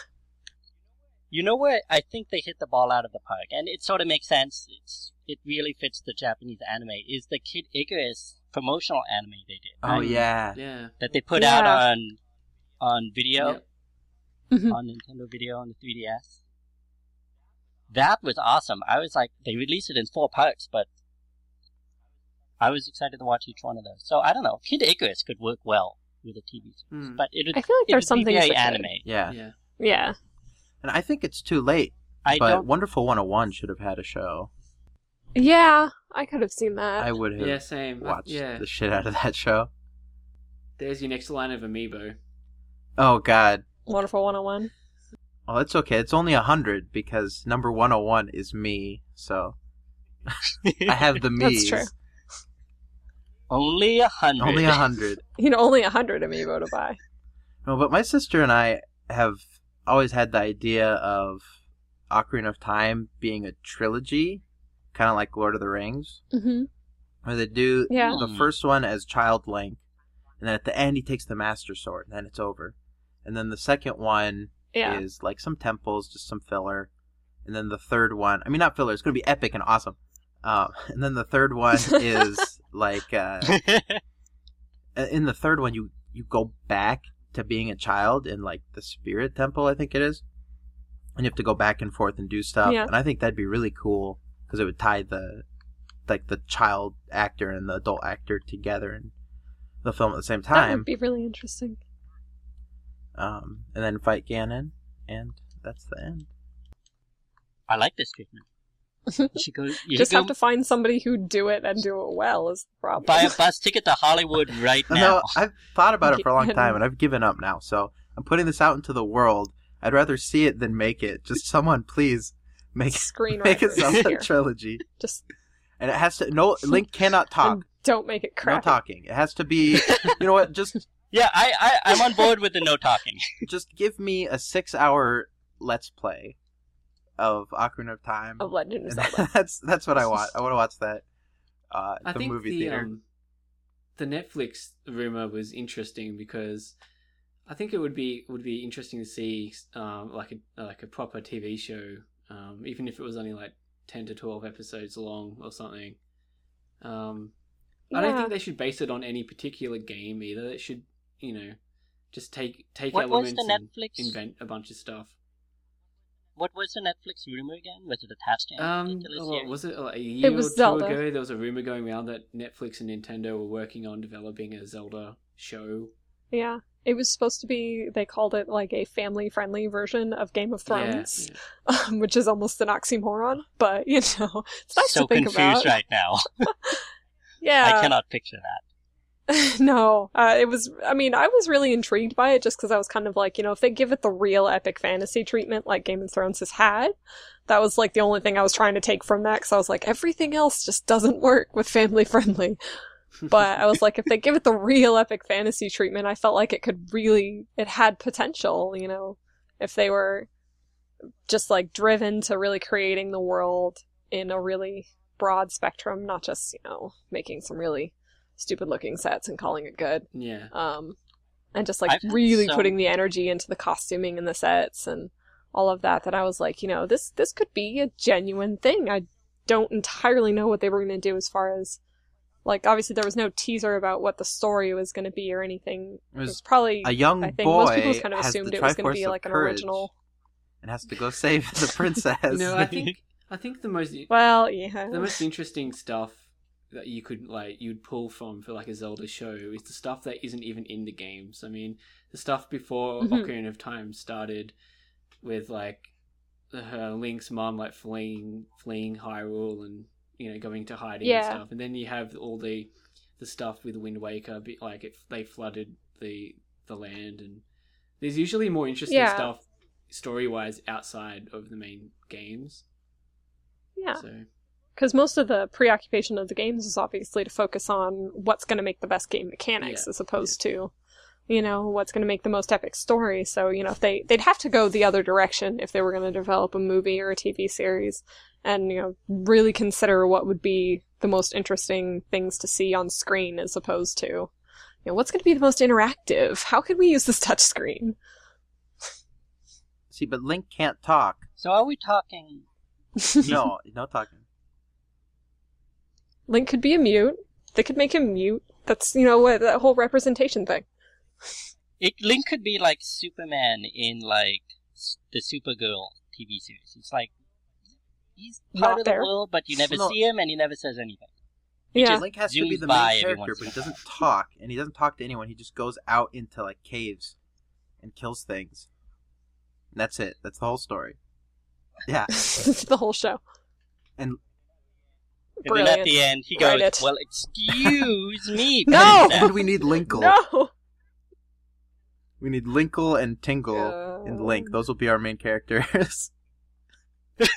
You know where I think they hit the ball out of the park, and it sort of makes sense. It's it really fits the Japanese anime. Is the Kid Icarus promotional anime they did Oh Mm. yeah. Yeah. that they put out on on video Yep. Mhm. on Nintendo Video on the 3DS. That was awesome. I was like, they released it in four parts, but I was excited to watch each one of those. So I don't know. Kid Icarus could work well with a TV series, Hmm. but it would, I feel like there's something some be things very anime. Yeah. Yeah. yeah. And I think it's too late. I but don't. Wonderful 101 should have had a show. Yeah, I could have seen that. I would have Yeah, same. Uh, watched yeah. the shit out of that show. There's your next line of amiibo. Oh god. Wonderful 101. Well, it's okay. It's only a hundred because number 101 is me. So I have the me. That's true. Only a hundred. Only a hundred. You know, only a hundred amiibo to buy. No, but my sister and I have always had the idea of Ocarina of Time being a trilogy, kind of like Lord of the Rings, Mm-hmm. where they do Yeah. the Hmm. first one as Child Link, and then at the end he takes the Master Sword, and then it's over. And then the second one Yeah. is like some temples, just some filler. And then the third one, I mean, not filler, it's going to be epic and awesome. Um, and then the third one is like, uh, in the third one, you, you go back to being a child in like the spirit temple, I think it is. And you have to go back and forth and do stuff. Yeah. And I think that'd be really cool because it would tie the, like the child actor and the adult actor together in the film at the same time. That time. would be really interesting. Um, and then fight Ganon. And that's the end. I like this treatment. You should go. You Just should have to find somebody who'd do it and do it well is the problem. buy a bus ticket to Hollywood right now. No, I've thought about it for a long time, and I've given up now. So I'm putting this out into the world. I'd rather see it than make it. Just someone, please make Screenwriters make a Zelda trilogy, Just and it has to. No, Link cannot talk. and don't make it crap. No crappy. talking. It has to be. You know what? Just Yeah, I, I I'm on board with the no talking. just give me a six-hour let's play of Ocarina of Time. of Legend of Zelda. that's that's what I want. I want to watch that. Uh, I the think movie the theater. um, the Netflix rumor was interesting because I think it would be would be interesting to see um, like a like a proper TV show, um, even if it was only like ten to twelve episodes long or something. Um, I don't think they should base it on any particular game either. It should, you know, just take take What elements the and Netflix? invent a bunch of stuff. What was the Netflix rumor again? Was it attached to any Um, particular oh, series? was it like a year was or two Zelda. ago? There was a rumor going around that Netflix and Nintendo were working on developing a Zelda show. Yeah. It was supposed to be, they called it like a family friendly version of Game of Thrones, Yeah, um, which is almost an oxymoron, but you know, it's nice so to think about. So confused about. right now. Yeah. I cannot picture that. no, uh, it was. I mean, I was really intrigued by it just because I was kind of like, you know, if they give it the real epic fantasy treatment like Game of Thrones has had, that was like the only thing I was trying to take from that because I was like, everything else just doesn't work with family friendly. But I was like, if they give it the real epic fantasy treatment, I felt like it could really, it had potential, you know, if they were just like driven to really creating the world in a really broad spectrum, not just, you know, making some really stupid looking sets and calling it good. yeah. Um, and just like I've really some- putting the energy into the costuming and the sets and all of that. That I was like, you know, this this could be a genuine thing. I don't entirely know what they were going to do as far as like obviously there was no teaser about what the story was going to be or anything. It It was was probably a young I think boy most people kind of assumed it was going to be like an original. and has to go save the princess. no, I think I think the most Well, yeah. the most interesting stuff that you could like you'd pull from for like a Zelda show is the stuff that isn't even in the games. I mean, the stuff before Mhm. Ocarina of Time started with like her Link's mom like fleeing fleeing Hyrule and you know going to hiding Yeah. and stuff, and then you have all the the stuff with Wind Waker, like it, they flooded the the land, and there's usually more interesting Yeah. stuff story wise outside of the main games. yeah. So because most of the preoccupation of the games is obviously to focus on what's going to make the best game mechanics Yeah, as opposed to you know what's going to make the most epic story so you know if they they'd have to go the other direction if they were going to develop a movie or a tv series and you know really consider what would be the most interesting things to see on screen as opposed to you know what's going to be the most interactive how could we use this touch screen See, but Link can't talk. So are we talking? No, no talking. Link could be a mute they could make him mute that's you know what that whole representation thing It Link could be like Superman in like the Supergirl TV series. It's like he's part Not of the world, but you never No. see him and he never says anything. yeah Link has to be the by main character, but he doesn't talk, and he doesn't talk to anyone. He just goes out into like caves and kills things. And that's it. That's the whole story. Yeah. the whole show. And- And then at the end, he goes, it. "Well, excuse me, No! princess." but we need Linkle. No. We need Linkle and Tingle and Link. Those will be our main characters.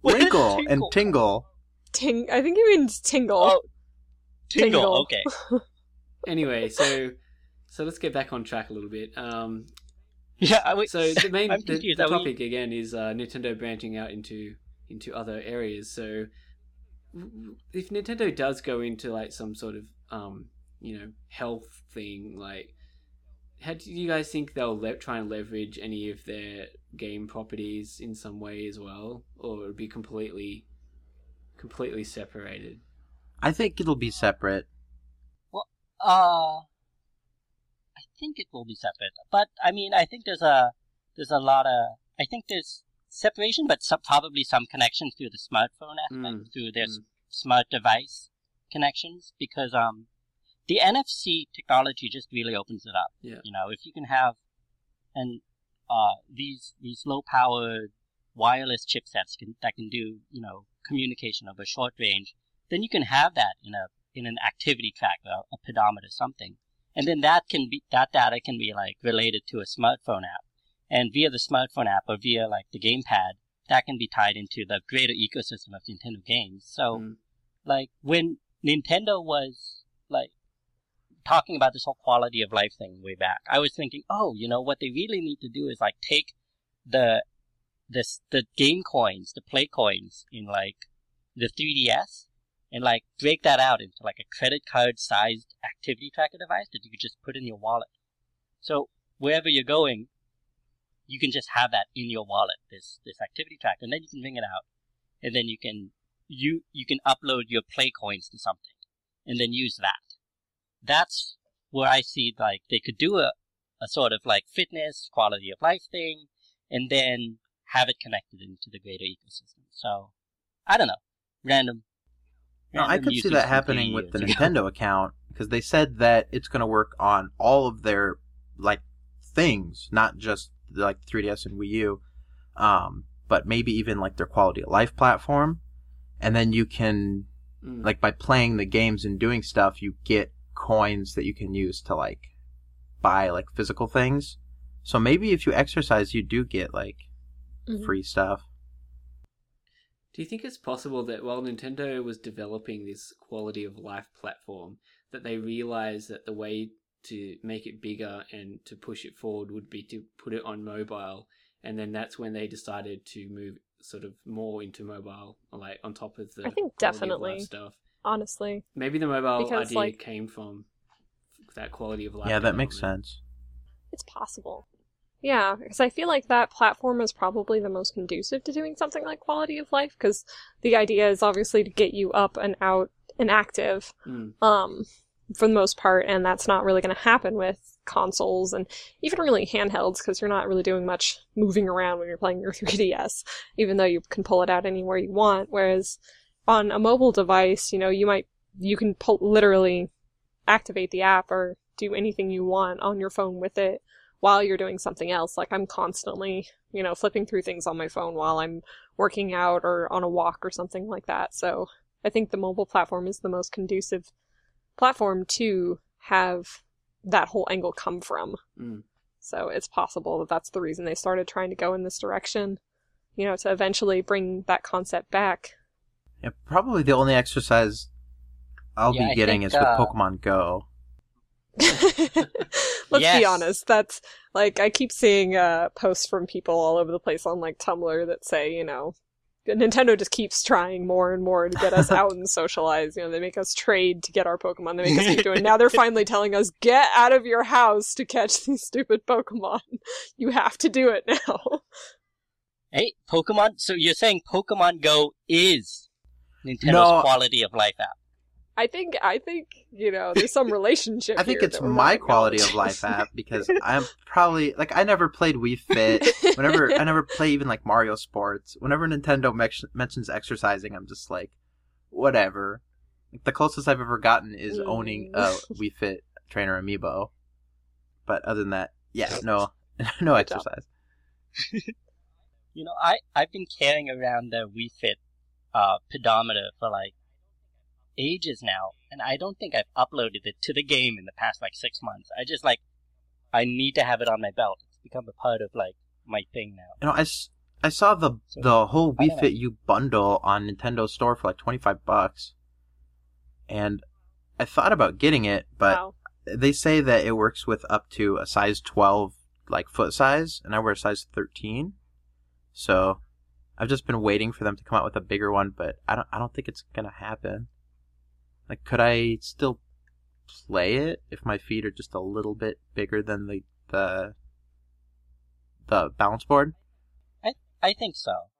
What is Linkle and Tingle. Ting. I think he means tingle. Oh, Tingle. Tingle. Okay. anyway, so so let's get back on track a little bit. Um, Yeah. I wait. so the main I'm the, confused. the Are we- topic again is uh, Nintendo branching out into into other areas. So if Nintendo does go into like some sort of um, you know health thing, like how do you guys think they'll le- try and leverage any of their game properties in some way as well, or it'll be completely completely separated? I think it'll be separate. Well, uh, I think it will be separate, but I mean, I think there's a there's a lot of I think there's separation, but some, probably some connection through the smartphone aspect, Mm, through their mm. s- smart device connections, because um, the NFC technology just really opens it up. Yeah. You know, if you can have and uh these these low powered wireless chipsets can, that can do, you know, communication over short range, then you can have that in a in an activity tracker, a pedometer, something, and then that can be that data can be like related to a smartphone app, and via the smartphone app or via like the gamepad, that can be tied into the greater ecosystem of Nintendo games. So, Mm. like when Nintendo was like talking about this whole quality of life thing way back, I was thinking, oh, you know what they really need to do is like take the this the game coins, the play coins in like the 3DS, and like break that out into like a credit card sized activity tracker device that you could just put in your wallet. So wherever you're going, you can just have that in your wallet, this this activity track, and then you can bring it out, and then you can you you can upload your play coins to something, and then use that. That's where I see like they could do a a sort of like fitness quality of life thing, and then have it connected into the greater ecosystem. So I don't know, random. No, I could see that happening with the ago. Nintendo account because they said that it's going to work on all of their like things, not just like 3DS and Wii U, um, but maybe even like their quality of life platform. And then you can Mm. like by playing the games and doing stuff, you get coins that you can use to like buy like physical things. So maybe if you exercise, you do get like Mhm. free stuff. Do you think it's possible that while Nintendo was developing this quality of life platform, that they realized that the way to make it bigger and to push it forward would be to put it on mobile, and then that's when they decided to move sort of more into mobile, like on top of the I think quality of definitely. stuff. Honestly, Maybe the mobile Because, idea like- came from that quality of life. Yeah, that makes sense. it's possible. Yeah, because I feel like that platform is probably the most conducive to doing something like quality of life. Because the idea is obviously to get you up and out and active, Mm. um, for the most part, and that's not really going to happen with consoles and even really handhelds because you're not really doing much moving around when you're playing your 3DS, even though you can pull it out anywhere you want. Whereas on a mobile device, you know, you might you can pull, literally activate the app or do anything you want on your phone with it while you're doing something else. Like I'm constantly, you know, flipping through things on my phone while I'm working out or on a walk or something like that. So I think the mobile platform is the most conducive platform to have that whole angle come from. Mm. So it's possible that that's the reason they started trying to go in this direction, you know, to eventually bring that concept back. Yeah, probably the only exercise I'll Yeah, be I getting think, is with uh, Pokemon Go. Let's Yes. be honest. That's like I keep seeing uh, posts from people all over the place on like Tumblr that say, you know, Nintendo just keeps trying more and more to get us out and socialize. You know, they make us trade to get our Pokemon. They make us keep doing. Now they're finally telling us, get out of your house to catch these stupid Pokemon. You have to do it now. Hey, Pokemon. So you're saying Pokemon Go is Nintendo's No. quality of life app? I think I think you know there's some relationship. I think here it's my quality of life app because I'm probably like I never played Wii Fit. Whenever I never play even like Mario Sports. Whenever Nintendo men- mentions exercising, I'm just like, whatever. Like, the closest I've ever gotten is owning a Mm. Wii Fit trainer amiibo. But other than that, yeah, no, no Good exercise. You know, I I've been carrying around the Wii Fit uh, pedometer for like ages now, and I don't think I've uploaded it to the game in the past like six months. I just like I need to have it on my belt. It's become a part of like my thing now. You know, I, I saw the So, the whole Wii. Fit U bundle on Nintendo Store for like twenty five bucks, and I thought about getting it, but Wow. they say that it works with up to a size 12 like foot size and i wear a size 13 so i've just been waiting for them to come out with a bigger one but i don't i don't think it's gonna happen like could i still play it if my feet are just a little bit bigger than the the the balance board I I think so.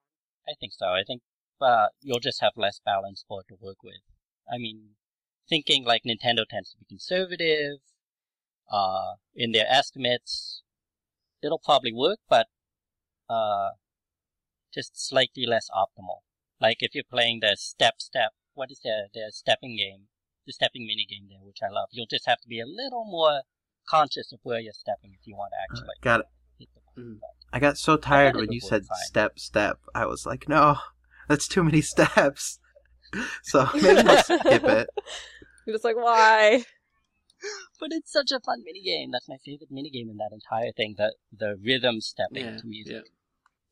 I think so. I think uh, you'll just have less balance board to work with. I mean, thinking like Nintendo tends to be conservative uh, in their estimates, it'll probably work, but uh, just slightly less optimal. Like if you're playing the step step, what is the the stepping game, the stepping mini game there, which I love. You'll just have to be a little more conscious of where you're stepping if you want to actually got it hit the button. Mm. I got so tired when you said fine. step step. I was like, no, that's too many steps. So maybe we'll skip it. You're just like, why? But it's such a fun mini game. That's my favorite mini game in that entire thing. The the rhythm stepping Yeah, to music. yeah.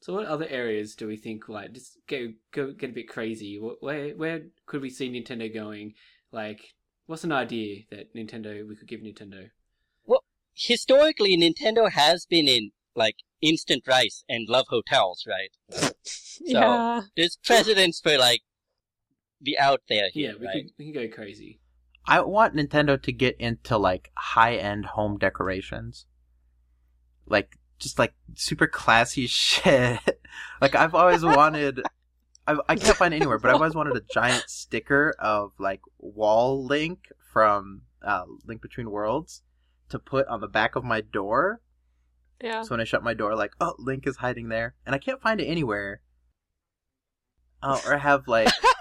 So, what other areas do we think like just go go get a bit crazy? Where where could we see Nintendo going? Like, what's an idea that Nintendo we could give Nintendo? Well, historically, Nintendo has been in like instant rice and love hotels, right? yeah. There's precedents for like the out there Yeah, we right? could we can go crazy. I want Nintendo to get into like high end home decorations. Like just like super classy shit. like I've always wanted I I can't find anywhere, but I've always wanted a giant sticker of like wall link from uh, Link Between Worlds to put on the back of my door. Yeah. So when I shut my door, like, oh, Link is hiding there, and I can't find it anywhere. Oh, or have like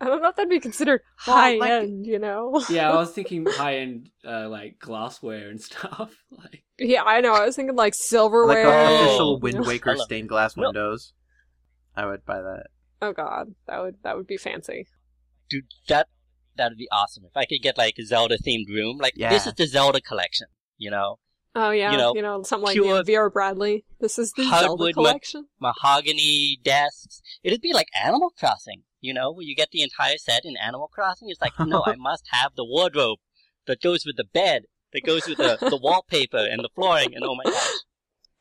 I don't know if that'd be considered Well, high like- end, you know? Yeah, I was thinking high end uh, like glassware and stuff. Like, yeah, I know. I was thinking like like silverware. a Oh. official Wind Waker stained glass No. windows. I would buy that. Oh god, that would that would be fancy. Dude, that that would be awesome. If I could get like a Zelda themed room, like this is the Zelda collection, you know, Oh yeah, You know, you know something like pure- you Vera Bradley. This is the Zelda Hardwood ma- collection. mahogany desks. It'd be like Animal Crossing, you know, where you get the entire set in Animal Crossing. It's like, no, I must have the wardrobe that goes with the bed, that goes with the, the wallpaper and the flooring, and oh my gosh.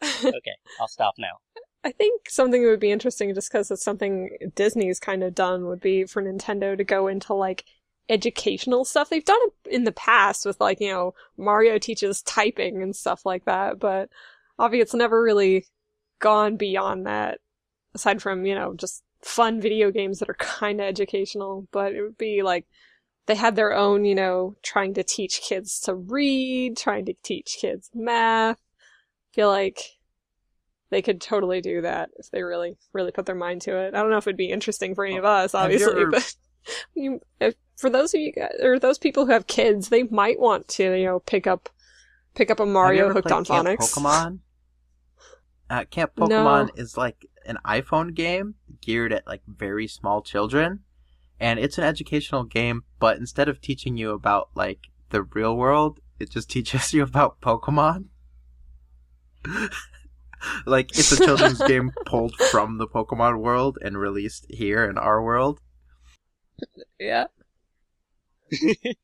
Okay, I'll stop now. I think something that would be interesting, just because it's something Disney's kind of done, would be for Nintendo to go into like educational stuff. They've done it in the past with like you know Mario teaches typing and stuff like that, but obviously it's never really gone beyond that. Aside from you know just fun video games that are kind of educational, but it would be like they had their own you know trying to teach kids to read, trying to teach kids math. feel like they could totally do that if they really, really put their mind to it. I don't know if it'd be interesting for any of us, obviously, ever- but you, if, for those of you guys or those people who have kids, they might want to, you know, pick up, pick up a Mario hooked on Camp phonics. Pokemon. Uh, Camp No. Pokemon is like an iPhone game geared at like very small children, and it's an educational game. But instead of teaching you about like the real world, it just teaches you about Pokemon. like it's a children's game pulled from the Pokemon world and released here in our world. Yeah.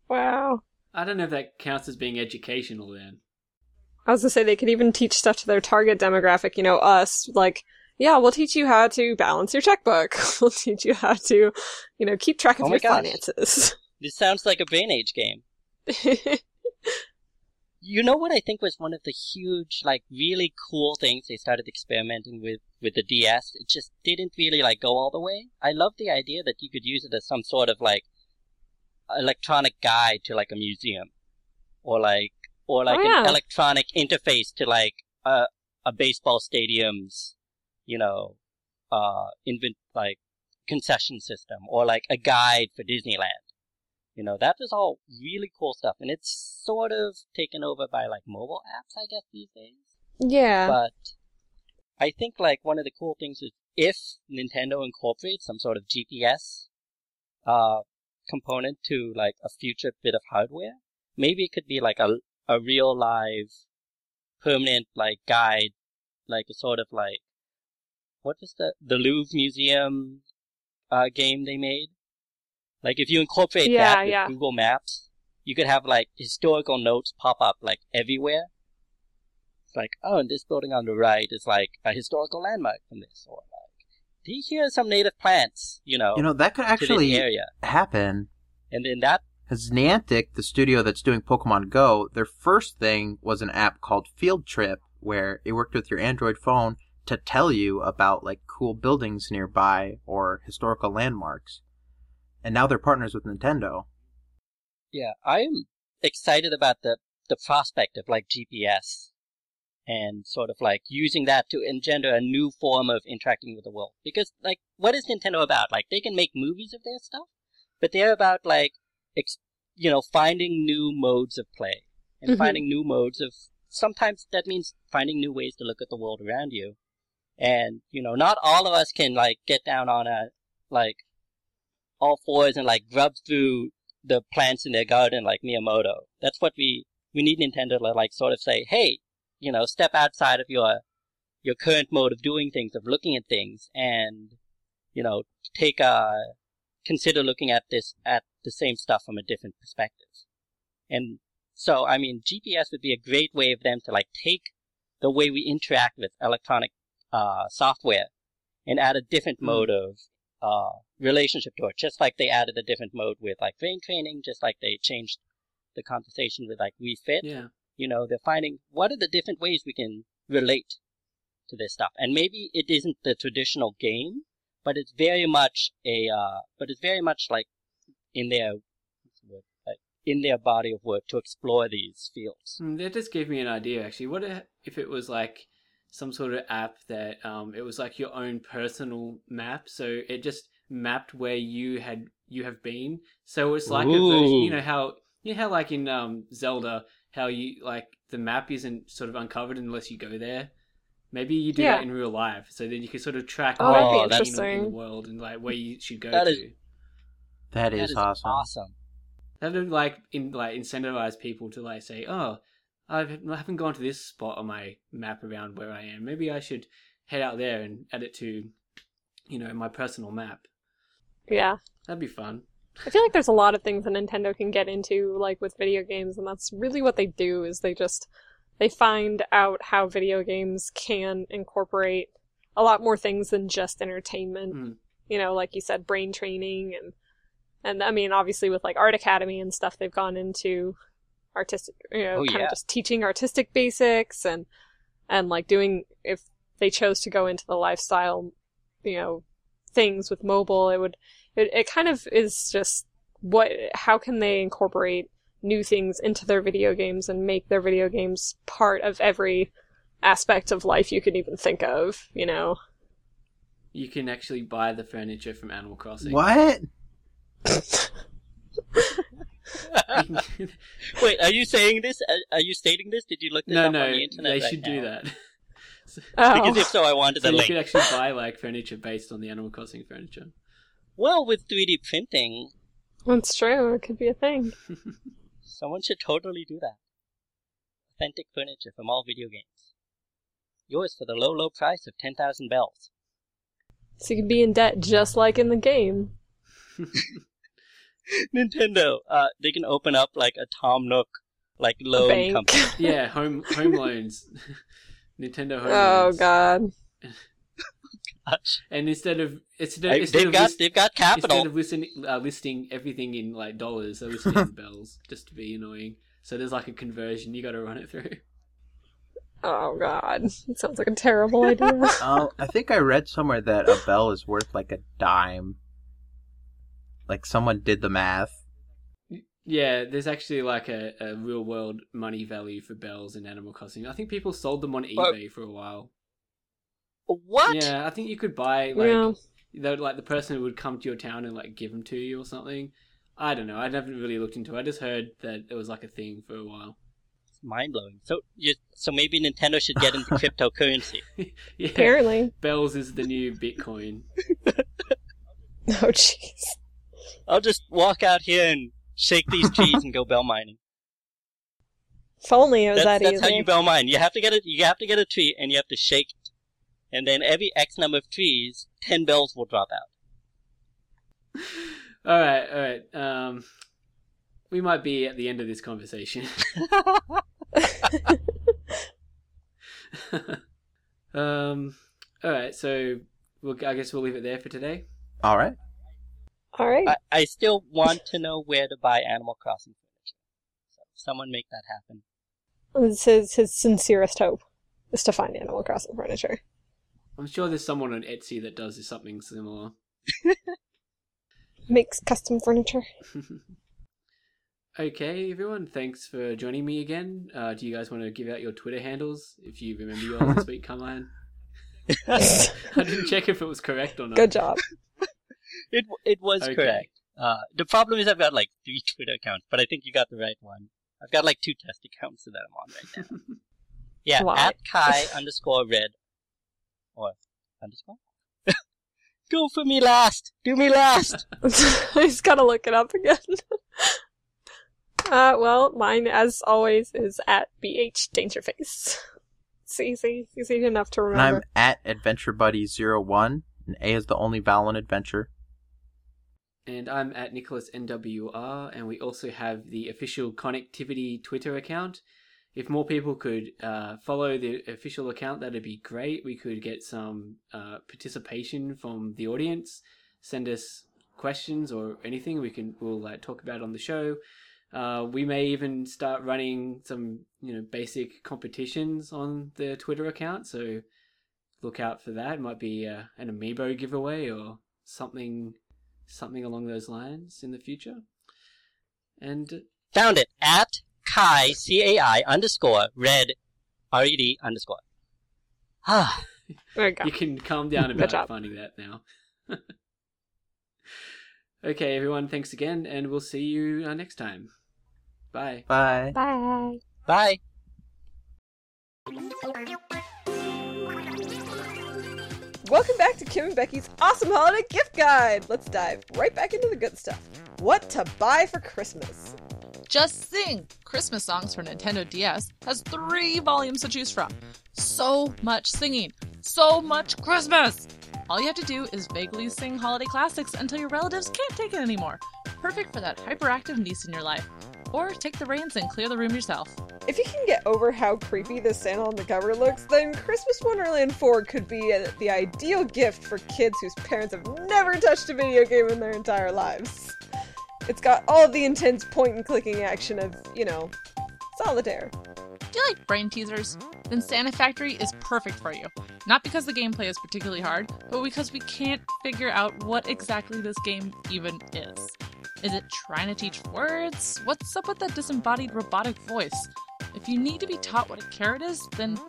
wow. I don't know if that counts as being educational. Then I was gonna say they could even teach stuff to their target demographic, you know, us, like, yeah, we'll teach you how to balance your checkbook. we'll teach you how to, you know, keep track of Oh your gosh. finances. This sounds like a Brain Age game. You know what I think was one of the huge, like, really cool things they started experimenting with with the DS? It just didn't really, like, go all the way. I love the idea that you could use it as some sort of, like, electronic guide to, like, a museum. Or, like, or, like, Oh, yeah. an ah. electronic interface to, like, a, a baseball stadium's, you know, uh, invent, like, concession system. Or, like, a guide for Disneyland. You know, that is all really cool stuff, and it's sort of taken over by like mobile apps, I guess, these days. yeah. But I think like one of the cool things is if Nintendo incorporates some sort of GPS uh, component to like a future bit of hardware, maybe it could be like a a real live permanent like guide, like a sort of like what was the the Louvre Museum uh, game they made? Like if you incorporate Yeah, that with yeah. Google Maps, you could have like historical notes pop up like everywhere. It's like, oh, and this building on the right is like a historical landmark from this, or like, do you hear some native plants? You know, You know that could actually area, happen and then that Because Niantic, the studio that's doing Pokemon Go, their first thing was an app called Field Trip, where it worked with your Android phone to tell you about like cool buildings nearby or historical landmarks. And now they're partners with Nintendo. Yeah, I'm excited about the the prospect of like GPS and sort of like using that to engender a new form of interacting with the world. Because like, what is Nintendo about? Like, they can make movies of their stuff, but they're about like, ex- you know, finding new modes of play and Mhm. finding new modes of sometimes that means finding new ways to look at the world around you. And, you know, not all of us can like get down on a, like, all fours and like grub through the plants in their garden like Miyamoto. That's what we, we need Nintendo to like sort of say, hey, you know, step outside of your, your current mode of doing things, of looking at things and, you know, take a, consider looking at this, at the same stuff from a different perspective. And so, I mean, GPS would be a great way of them to like take the way we interact with electronic uh, software and add a different Mm. mode of uh, relationship to it. Just like they added a different mode with like brain training, just like they changed the conversation with like Wii Fit. Yeah. You know, they're finding what are the different ways we can relate to this stuff. And maybe it isn't the traditional game, but it's very much a, uh, but it's very much like in their, what's the word? Like in their body of work to explore these fields. Mm, That just gave me an idea, actually. What if it was like some sort of app that um, it was like your own personal map, so it just mapped where you had you have been. So it's like a version, you know how you know how like in um, Zelda, how you like the map isn't sort of uncovered unless you go there. Maybe you do Yeah. that in real life, so then you can sort of track Oh, that'd be where you're in the world and like where you should go That is- to. That That is, awesome. awesome. That would like in like incentivize people to like say, "Oh, I've, I haven't gone to this spot on my map around where I am. Maybe I should head out there and add it to, you know, my personal map. Yeah. That'd be fun." I feel like there's a lot of things that Nintendo can get into, like with video games, and that's really what they do. Is they just they find out how video games can incorporate a lot more things than just entertainment. Mm. You know, like you said, brain training and and I mean, obviously with like Art Academy and stuff, they've gone into artistic, you know, Oh, kind yeah. of just teaching artistic basics and and like doing if they chose to go into the lifestyle, you know, things with mobile, it would it, it kind of is just what how can they incorporate new things into their video games and make their video games part of every aspect of life you can even think of you know You can actually buy the furniture from Animal Crossing. What? Wait, are you saying this? Are- Are you stating this? Did you look this no, up no, on the internet? they right should now? do that. Oh. Because oh if so, I wanted so the you link. could actually buy like furniture based on the Animal Crossing furniture. Well, with 3D printing, that's true it could be a thing someone should totally do that. Authentic furniture from all video games. Yours for the low, low price of 10,000 bells. so you can be in debt just like in the game Nintendo, uh, they can open up like a Tom Nook, like loan bank. company. yeah, home home loans. Nintendo home oh loans. god And instead of instead, I- instead they've of got, list- they've got Instead of listen, uh, listing everything in like dollars, they're listing in bells just to be annoying. So there's like a conversion you got to run it through. oh god it sounds like a terrible idea Oh, I think I read somewhere that a bell is worth like a dime. Like someone did the math. Yeah, there's actually like a, a real world money value for bells in Animal Crossing. I think people sold them on Well- eBay for a while. What? Yeah, I think you could buy like yeah the, like the person who would come to your town and like give them to you or something. I don't know. I never really looked into it. I just heard that it was like a thing for a while. It's mind blowing. So, you, so maybe Nintendo should get into cryptocurrency. yeah, apparently bells is the new Bitcoin. oh jeez I'll just walk out here and shake these trees and go bell mining. if only it was That's, that that's easy how you bell mine. You have to get a you have to get a tree and you have to shake it, and then every X number of trees, ten bells will drop out. All right, all right. Um, we might be at the end of this conversation. um, all right. So, we'll, I guess we'll leave it there for today. All right. All right I, I still want to know where to buy Animal Crossing furniture. So someone make that happen. This is his sincerest hope is to find Animal Crossing furniture. I'm sure there's someone on Etsy that does something similar. Makes custom furniture. okay, everyone. Thanks for joining me again. Uh, do you guys want to give out your Twitter handles if you remember yours this week, Carmine? I didn't check if it was correct or not. Good job. It it was Okay. correct. Uh, the problem is I've got like three Twitter accounts, but I think you got the right one. I've got like two test accounts that I'm on right now. Yeah, Why? at Cai underscore red. Or underscore? Go for me last! Do me last! I just gotta look it up again. uh, well, mine, as always, is at BH Dangerface. It's easy. Easy enough to And I'm at Adventure Buddy 01 and A is the only vowel in adventure. And I'm at Nicholas NWR, and we also have the official Connectivity Twitter account. If more people could uh, follow the official account, that'd be great. We could get some uh, participation from the audience. Send us questions or anything we can we'll like talk about on the show. Uh, we may even start running some you know basic competitions on the Twitter account. So look out for that. It might be uh, an amiibo giveaway or something something along those lines in the future. And Found it. At Cai, C-A-I underscore red, R-E-D underscore. Ah, There you go. you can calm down Good about job. finding that now. okay, everyone, thanks again, and we'll see you uh, next time. Bye. Bye. Bye. bye. Welcome back to Kim and Becky's awesome holiday gift guide. Let's dive right back into the good stuff. What to buy for Christmas? Just Sing Christmas Songs for Nintendo DS has three volumes to choose from. So much singing, so much Christmas! All you have to do is vaguely sing holiday classics until your relatives can't take it anymore. Perfect for that hyperactive niece in your life. Or take the reins and clear the room yourself. If you can get over how creepy the Santa on the cover looks, then Christmas Wonderland 4 could be a, the ideal gift for kids whose parents have never touched a video game in their entire lives. It's got all the intense point and clicking action of, you know, solitaire. Do you like brain teasers? Then Santa Factory is perfect for you. Not because the gameplay is particularly hard, but because we can't figure out what exactly this game even is. Is it trying to teach words? What's up with that disembodied robotic voice? If you need to be taught what a carrot is, then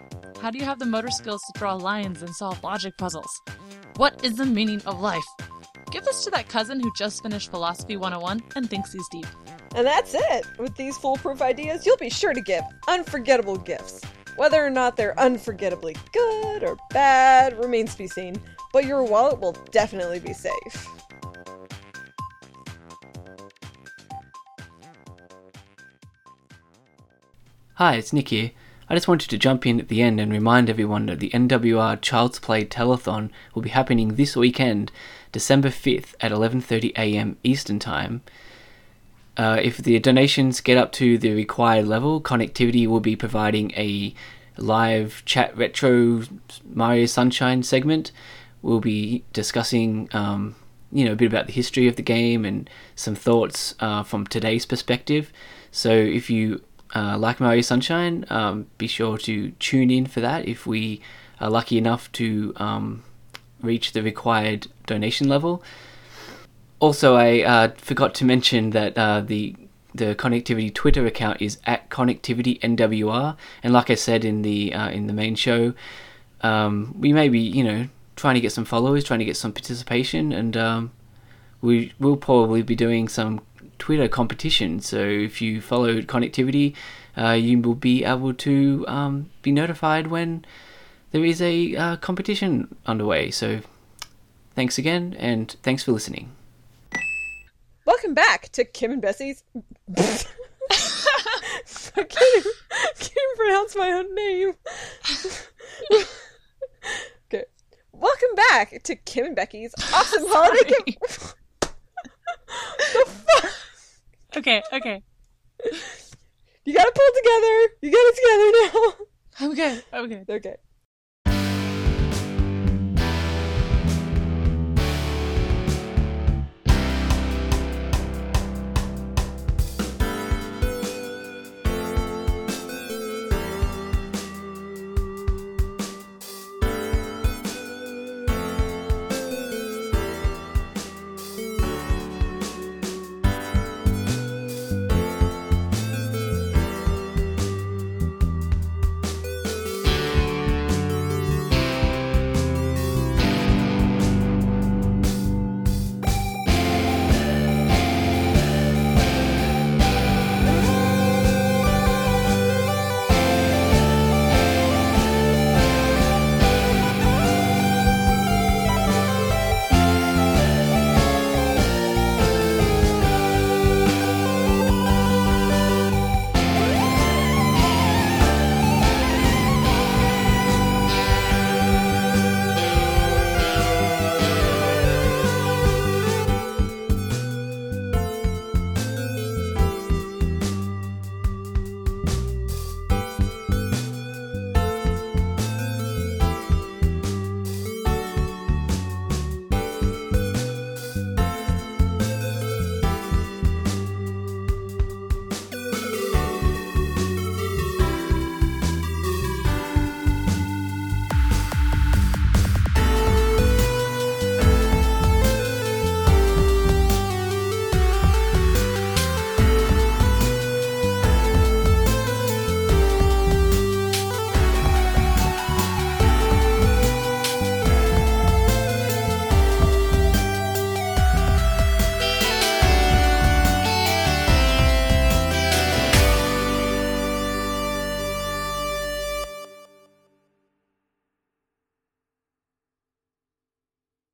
how do you have the motor skills to draw lines and solve logic puzzles? What is the meaning of life? Give this to that cousin who just finished Philosophy 101 and thinks he's deep. And that's it! With these foolproof ideas, you'll be sure to give unforgettable gifts. Whether or not they're unforgettably good or bad remains to be seen, but your wallet will definitely be safe. Hi, it's Nick here. I just wanted to jump in at the end and remind everyone that the NWR Child's Play Telethon will be happening this weekend, December 5th at 11:30 a.m. Eastern Time. Uh, if the donations get up to the required level, Connectivity will be providing a live chat retro Mario Sunshine segment. We'll be discussing, um, you know, a bit about the history of the game and some thoughts uh, from today's perspective. So if you uh, like Mario Sunshine, um, be sure to tune in for that if we are lucky enough to um, reach the required donation level. Also, I uh, forgot to mention that uh, the the connectivity Twitter account is at connectivity NWR, and like I said in the uh, in the main show, um, we may be you know trying to get some followers, trying to get some participation, and um, we will probably be doing some Twitter competition. So if you follow connectivity, uh, you will be able to um, be notified when there is a uh, competition underway. So thanks again, and thanks for listening. Welcome back to Kim and Bessie's. I can't, even, can't pronounce my own name. okay. Welcome back to Kim and Becky's awesome holiday gift. the fuck? Okay, okay. You gotta pull it together. You got it together now. I'm good. I'm good. Okay.